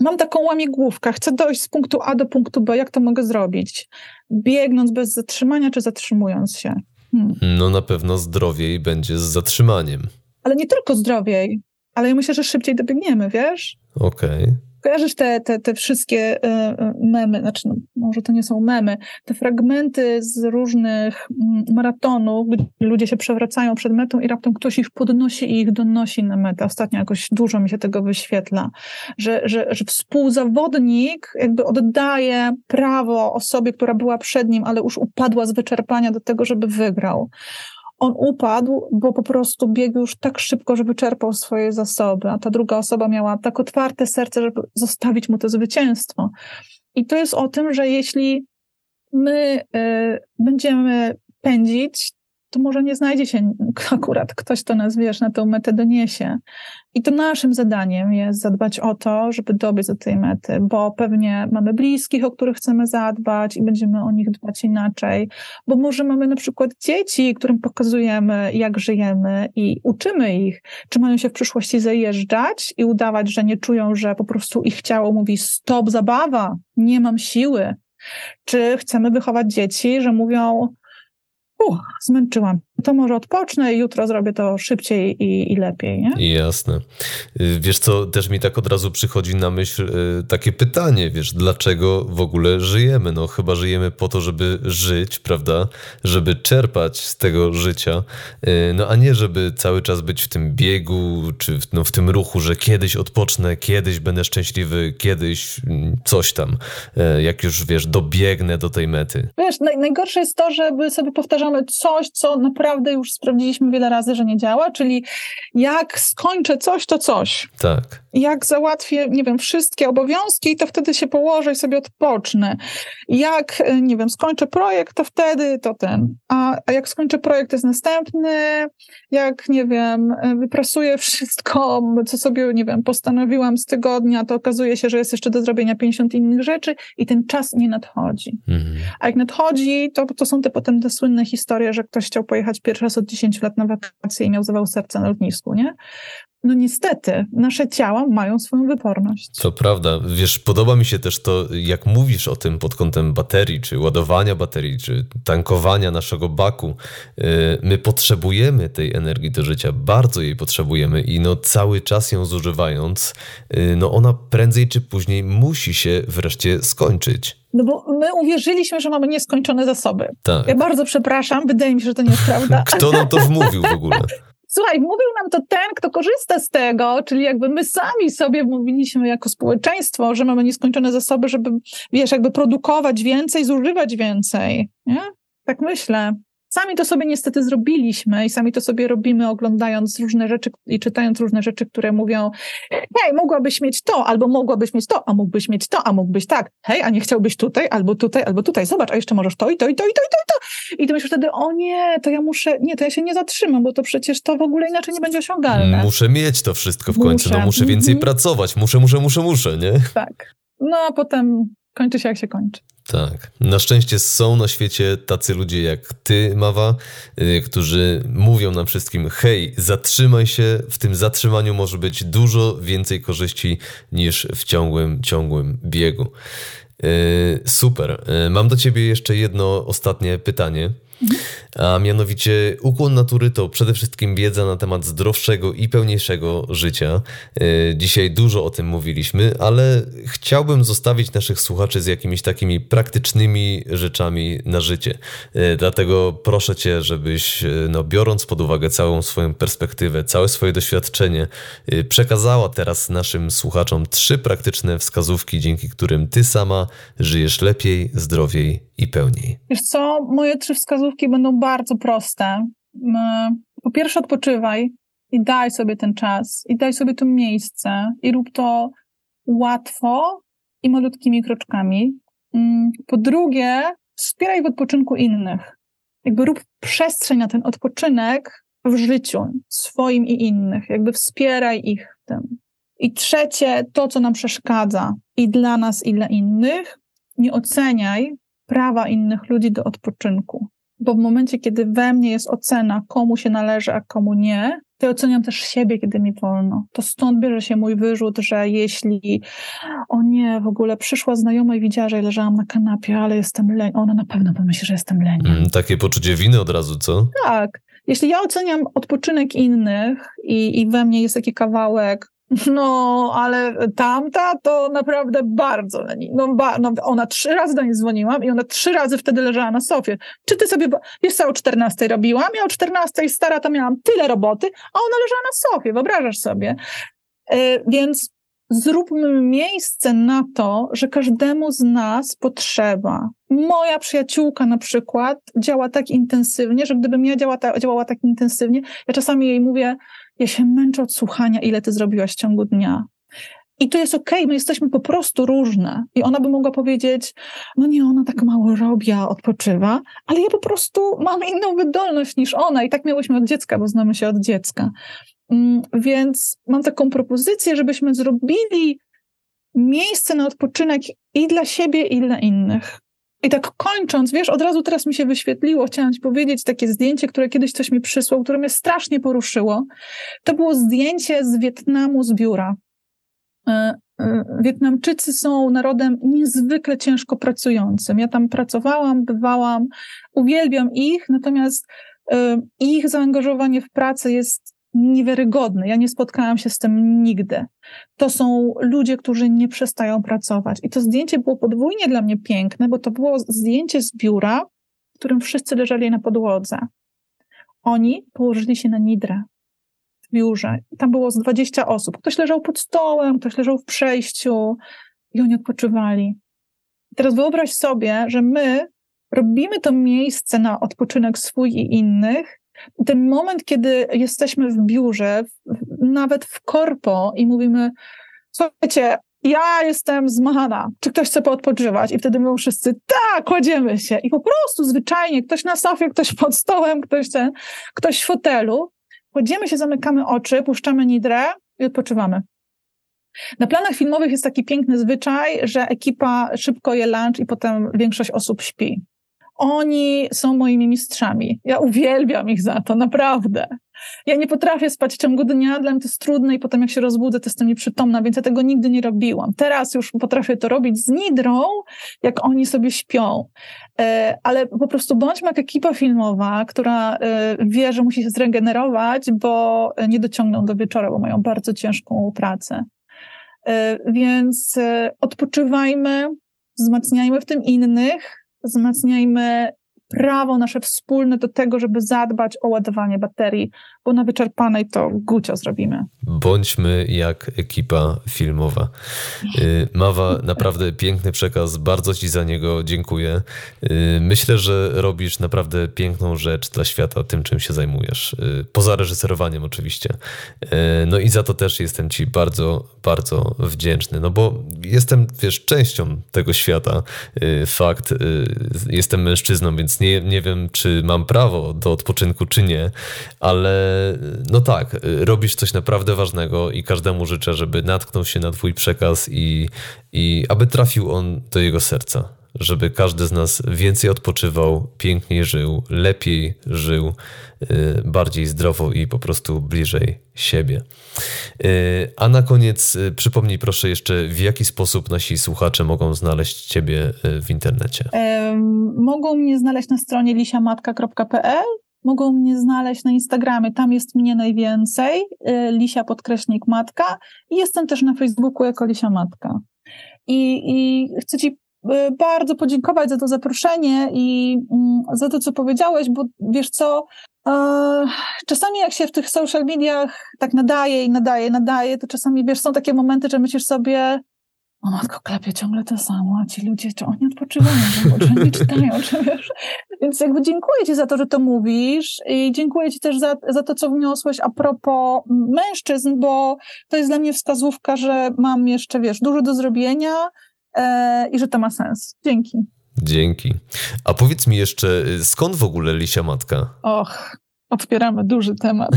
mam taką łamigłówkę, chcę dojść z punktu A do punktu B, jak to mogę zrobić? Biegnąc bez zatrzymania, czy zatrzymując się? Hmm. No na pewno zdrowiej będzie z zatrzymaniem. Ale nie tylko zdrowiej, ale ja myślę, że szybciej dobiegniemy, wiesz? Okej. Okay. Kojarzysz te, te, te wszystkie e, e, memy, znaczy no, może to nie są memy, te fragmenty z różnych mm, maratonów, gdzie ludzie się przewracają przed metą i raptem ktoś ich podnosi i ich donosi na metę. Ostatnio jakoś dużo mi się tego wyświetla, że, że, że współzawodnik jakby oddaje prawo osobie, która była przed nim, ale już upadła z wyczerpania do tego, żeby wygrał on upadł, bo po prostu biegł już tak szybko, że wyczerpał swoje zasoby, a ta druga osoba miała tak otwarte serce, żeby zostawić mu to zwycięstwo. I to jest o tym, że jeśli my y, będziemy pędzić, to może nie znajdzie się akurat ktoś, kto nas, wiesz, na tę metę doniesie. I to naszym zadaniem jest zadbać o to, żeby dobiec do tej mety, bo pewnie mamy bliskich, o których chcemy zadbać i będziemy o nich dbać inaczej, bo może mamy na przykład dzieci, którym pokazujemy, jak żyjemy i uczymy ich, czy mają się w przyszłości zajeżdżać i udawać, że nie czują, że po prostu ich ciało mówi stop, zabawa, nie mam siły. Czy chcemy wychować dzieci, że mówią, uch, zmęczyłam. To może odpocznę i jutro zrobię to szybciej i, i lepiej. Nie? Jasne. Y, wiesz co, też mi tak od razu przychodzi na myśl y, takie pytanie, wiesz, dlaczego w ogóle żyjemy? No chyba żyjemy po to, żeby żyć, prawda? Żeby czerpać z tego życia, y, no a nie żeby cały czas być w tym biegu, czy w, no, w tym ruchu, że kiedyś odpocznę, kiedyś będę szczęśliwy, kiedyś mm, coś tam, jak już, wiesz, dobiegnę do tej mety. Wiesz, naj, najgorsze jest to, żeby sobie powtarzamy coś, co naprawdę już sprawdziliśmy wiele razy, że nie działa, czyli jak skończę coś, to coś. Tak. Jak załatwię, nie wiem, wszystkie obowiązki, to wtedy się położę i sobie odpocznę. Jak, e, nie wiem, skończę projekt, to wtedy to ten. A, a jak skończę projekt, jest następny. Jak, nie wiem, e, wyprasuję wszystko, co sobie, nie wiem, postanowiłam z tygodnia, to okazuje się, że jest jeszcze do zrobienia 50 innych rzeczy i ten czas nie nadchodzi. Mhm. A jak nadchodzi, to, to są te potem te słynne historie, że ktoś chciał pojechać pierwszy raz od 10 lat na wakacje i miał zawał serca na lotnisku, nie? No niestety, nasze ciała mają swoją wyporność. To prawda. Wiesz, podoba mi się też to, jak mówisz o tym pod kątem baterii, czy ładowania baterii, czy tankowania naszego baku. Y, my potrzebujemy tej energii do życia, bardzo jej potrzebujemy i no cały czas ją zużywając, y, no ona prędzej czy później musi się wreszcie skończyć. No bo my uwierzyliśmy, że mamy nieskończone zasoby. Tak. Ja bardzo przepraszam, wydaje mi się, że to nie jest prawda. Kto nam to wmówił w ogóle? Słuchaj, mówił nam to ten, kto korzysta z tego, czyli jakby my sami sobie mówiliśmy jako społeczeństwo, że mamy nieskończone zasoby, żeby, wiesz, jakby produkować więcej, zużywać więcej. Nie? Tak myślę. Sami to sobie niestety zrobiliśmy i sami to sobie robimy, oglądając różne rzeczy i czytając różne rzeczy, które mówią: Hej, mogłabyś mieć to, albo mogłabyś mieć to, a mógłbyś mieć to, a mógłbyś tak. Hej, a nie chciałbyś tutaj, albo tutaj, albo tutaj. Zobacz, a jeszcze możesz to i to i to i to i to i to. I ty myślisz wtedy: O nie, to ja muszę, nie, to ja się nie zatrzymam, bo to przecież to w ogóle inaczej nie będzie osiągalne. Muszę mieć to wszystko w końcu, muszę. no muszę więcej mm -hmm. pracować, muszę, muszę, muszę, muszę, nie? Tak. No a potem kończy się jak się kończy. Tak. Na szczęście są na świecie tacy ludzie jak ty, Mawa, yy, którzy mówią nam wszystkim: hej, zatrzymaj się, w tym zatrzymaniu może być dużo więcej korzyści niż w ciągłym, ciągłym biegu. Yy, super. Yy, mam do ciebie jeszcze jedno ostatnie pytanie. A mianowicie ukłon natury to przede wszystkim wiedza na temat zdrowszego i pełniejszego życia. E, dzisiaj dużo o tym mówiliśmy, ale chciałbym zostawić naszych słuchaczy z jakimiś takimi praktycznymi rzeczami na życie. E, dlatego proszę Cię, żebyś, e, no, biorąc pod uwagę całą swoją perspektywę, całe swoje doświadczenie, przekazała teraz naszym słuchaczom trzy praktyczne wskazówki, dzięki którym Ty sama żyjesz lepiej, zdrowiej i pełniej. Wiesz co, moje trzy wskazówki będą bardzo proste. Po pierwsze, odpoczywaj i daj sobie ten czas, i daj sobie to miejsce, i rób to łatwo i malutkimi kroczkami. Mm, po drugie, wspieraj w odpoczynku innych. Jakby rób przestrzeń na ten odpoczynek w życiu swoim i innych. Jakby wspieraj ich w tym. I trzecie, to, co nam przeszkadza i dla nas, i dla innych, nie oceniaj prawa innych ludzi do odpoczynku. Bo w momencie, kiedy we mnie jest ocena, komu się należy, a komu nie, to ja oceniam też siebie, kiedy mi wolno. To stąd bierze się mój wyrzut, że jeśli, o nie, w ogóle przyszła znajoma i widziała, że leżałam na kanapie, ale jestem leń, ona na pewno pomyśli, że jestem leniem. Mm, takie poczucie winy od razu, co? Tak. Jeśli ja oceniam odpoczynek innych i, i we mnie jest taki kawałek, no, ale tamta to naprawdę bardzo no, ba, no, ona trzy razy do niej dzwoniłam i ona trzy razy wtedy leżała na sofie. Czy ty sobie, wiesz co, o 14 robiłam? Ja o 14 stara to miałam tyle roboty, a ona leżała na sofie, wyobrażasz sobie. Yy, więc zróbmy miejsce na to, że każdemu z nas potrzeba. Moja przyjaciółka na przykład działa tak intensywnie, że gdybym ja działała, działała tak intensywnie, ja czasami jej mówię, ja się męczę od słuchania, ile ty zrobiłaś w ciągu dnia. I to jest okej, okay, my jesteśmy po prostu różne. I ona by mogła powiedzieć, no nie, ona tak mało robi, a odpoczywa, ale ja po prostu mam inną wydolność niż ona. I tak miałyśmy od dziecka, bo znamy się od dziecka. Mm, więc mam taką propozycję, żebyśmy zrobili miejsce na odpoczynek i dla siebie, i dla innych. I tak kończąc, wiesz, od razu teraz mi się wyświetliło, chciałam ci powiedzieć takie zdjęcie, które kiedyś ktoś mi przysłał, które mnie strasznie poruszyło. To było zdjęcie z Wietnamu, z biura. E, e, Wietnamczycy są narodem niezwykle ciężko pracującym. Ja tam pracowałam, bywałam, uwielbiam ich, natomiast e, ich zaangażowanie w pracę jest niewiarygodne. Ja nie spotkałam się z tym nigdy. To są ludzie, którzy nie przestają pracować. I to zdjęcie było podwójnie dla mnie piękne, bo to było zdjęcie z biura, w którym wszyscy leżeli na podłodze. Oni położyli się na nidrę w biurze. Tam było z 20 osób. Ktoś leżał pod stołem, ktoś leżał w przejściu i oni odpoczywali. Teraz wyobraź sobie, że my robimy to miejsce na odpoczynek swój i innych, ten moment, kiedy jesteśmy w biurze, nawet w korpo i mówimy, słuchajcie, ja jestem zmachana, czy ktoś chce poodpoczywać? I wtedy mówią wszyscy, tak, kładziemy się. I po prostu zwyczajnie, ktoś na sofie, ktoś pod stołem, ktoś, ten, ktoś w fotelu, kładziemy się, zamykamy oczy, puszczamy nidrę i odpoczywamy. Na planach filmowych jest taki piękny zwyczaj, że ekipa szybko je lunch i potem większość osób śpi. Oni są moimi mistrzami. Ja uwielbiam ich za to, naprawdę. Ja nie potrafię spać w ciągu dnia, dla mnie to jest trudne i potem jak się rozbudzę, to jestem nieprzytomna, więc ja tego nigdy nie robiłam. Teraz już potrafię to robić z nidrą, jak oni sobie śpią. E, ale po prostu bądźmy jak ekipa filmowa, która e, wie, że musi się zregenerować, bo nie dociągną do wieczora, bo mają bardzo ciężką pracę. E, więc odpoczywajmy, wzmacniajmy w tym innych, wzmacniajmy prawo nasze wspólne do tego, żeby zadbać o ładowanie baterii, bo na wyczerpanej to gucio zrobimy. Bądźmy jak ekipa filmowa. Y, Mawa, naprawdę piękny przekaz, bardzo Ci za niego dziękuję. Y, myślę, że robisz naprawdę piękną rzecz dla świata tym, czym się zajmujesz. Y, poza reżyserowaniem oczywiście. No i za to też jestem Ci bardzo, bardzo wdzięczny, no bo jestem, wiesz, częścią tego świata. Fakt, jestem mężczyzną, więc nie, nie wiem, czy mam prawo do odpoczynku, czy nie, ale no tak, robisz coś naprawdę ważnego i każdemu życzę, żeby natknął się na Twój przekaz i, i aby trafił on do jego serca. Żeby każdy z nas więcej odpoczywał, piękniej żył, lepiej żył, y, bardziej zdrowo i po prostu bliżej siebie. Y, a na koniec y, przypomnij proszę jeszcze, w jaki sposób nasi słuchacze mogą znaleźć Ciebie w internecie? mogą mnie znaleźć na stronie lisiamatka.pl Mogą mnie znaleźć na Instagramie, tam jest mnie najwięcej, Lisia podkreśnik matka i jestem też na Facebooku jako Lisia Matka. I, i chcę Ci bardzo podziękować za to zaproszenie i mm, za to, co powiedziałeś, bo wiesz co, e, czasami jak się w tych social mediach tak nadaje i nadaje, nadaje, to czasami wiesz, są takie momenty, że myślisz sobie, o matko, klepie ciągle to samo, a ci ludzie, czy oni odpoczywają, czy oni czytają, czy wiesz. Więc jakby dziękuję ci za to, że to mówisz i dziękuję ci też za, za to, co wniosłeś a propos mężczyzn, bo to jest dla mnie wskazówka, że mam jeszcze, wiesz, dużo do zrobienia i że to ma sens. Dzięki. Dzięki. A powiedz mi jeszcze, y, skąd w ogóle Lisia Matka? Och, otwieramy duży temat.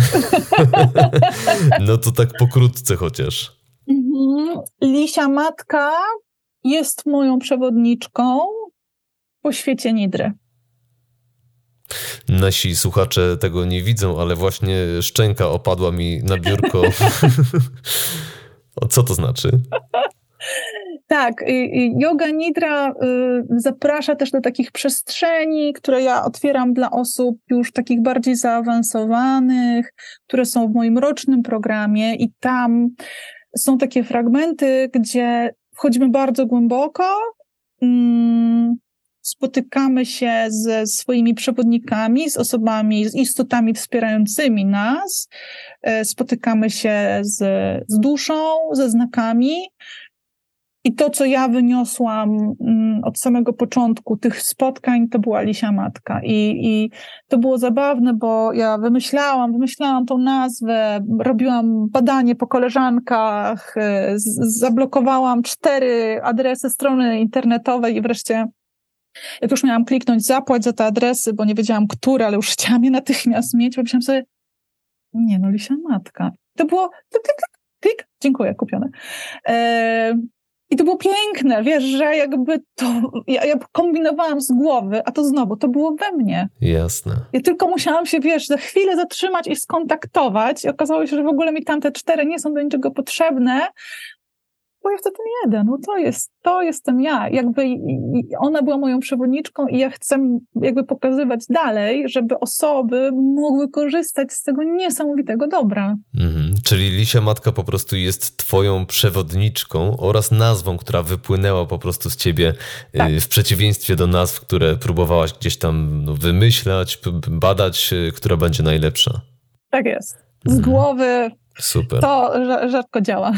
no to tak pokrótce chociaż. Mhm. Lisia Matka jest moją przewodniczką po świecie Nidry. Nasi słuchacze tego nie widzą, ale właśnie szczęka opadła mi na biurko. o co to znaczy? Tak, yoga nidra y, zaprasza też do takich przestrzeni, które ja otwieram dla osób już takich bardziej zaawansowanych, które są w moim rocznym programie i tam są takie fragmenty, gdzie wchodzimy bardzo głęboko, mm, spotykamy się ze swoimi przewodnikami, z osobami, z istotami wspierającymi nas, e, spotykamy się z, z duszą, ze znakami I to, co ja wyniosłam mm, od samego początku tych spotkań, to była Lisia Matka. I, I to było zabawne, bo ja wymyślałam, wymyślałam tą nazwę, robiłam badanie po koleżankach, y, zablokowałam cztery adresy strony internetowej i wreszcie jak już miałam kliknąć zapłać za te adresy, bo nie wiedziałam, które, ale już chciałam je natychmiast mieć, pomyślałam sobie, nie no, Lisia Matka. To było klik, klik, dziękuję, kupione. E, I to było piękne, wiesz, że jakby to, ja, ja, kombinowałam z głowy, a to znowu, to było we mnie. Jasne. Ja tylko musiałam się, wiesz, za chwilę zatrzymać i skontaktować i okazało się, że w ogóle mi tamte cztery nie są do niczego potrzebne, bo ja wtedy jeden, no to jest, to jestem ja. Jakby ona była moją przewodniczką i ja chcę jakby pokazywać dalej, żeby osoby mogły korzystać z tego niesamowitego dobra. Mhm. Czyli Lisia Matka po prostu jest twoją przewodniczką oraz nazwą, która wypłynęła po prostu z ciebie y, tak. w przeciwieństwie do nazw, które próbowałaś gdzieś tam no, wymyślać, badać, y, która będzie najlepsza. Tak jest. Z mhm. głowy Super. To rzadko działa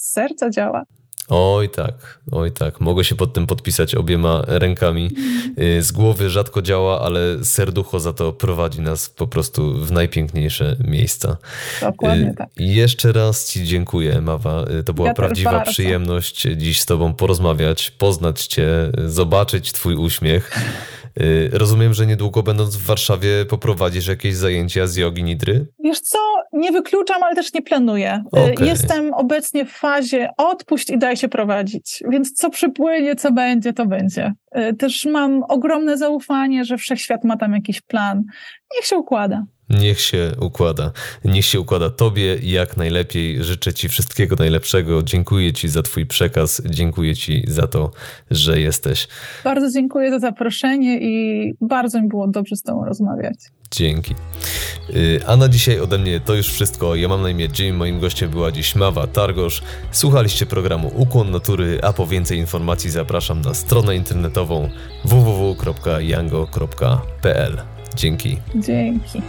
z serca działa. Oj tak, oj tak. Mogę się pod tym podpisać obiema rękami. Y, z głowy rzadko działa, ale serducho za to prowadzi nas po prostu w najpiękniejsze miejsca. Dokładnie y, tak. Jeszcze raz Ci dziękuję, Mawa. Y, to była ja prawdziwa przyjemność dziś z Tobą porozmawiać, poznać Cię, zobaczyć Twój uśmiech. Y, rozumiem, że niedługo będąc w Warszawie poprowadzisz jakieś zajęcia z jogi nidry? Wiesz co, nie wykluczam, ale też nie planuję. Y, okay. Jestem obecnie w fazie odpuść i daj się prowadzić, więc co przypłynie, co będzie, to będzie. Y, też mam ogromne zaufanie, że wszechświat ma tam jakiś plan. Niech się układa. Niech się układa. Niech się układa Tobie jak najlepiej. Życzę Ci wszystkiego najlepszego. Dziękuję Ci za Twój przekaz. Dziękuję Ci za to, że jesteś. Bardzo dziękuję za zaproszenie i bardzo mi było dobrze z Tobą rozmawiać. Dzięki. Y, a na dzisiaj ode mnie to już wszystko. Ja mam na imię Jim, moim gościem była dziś Mawa Targosz. Słuchaliście programu Ukłon Natury, a po więcej informacji zapraszam na stronę internetową www.yango.pl. Dzięki. Dzięki.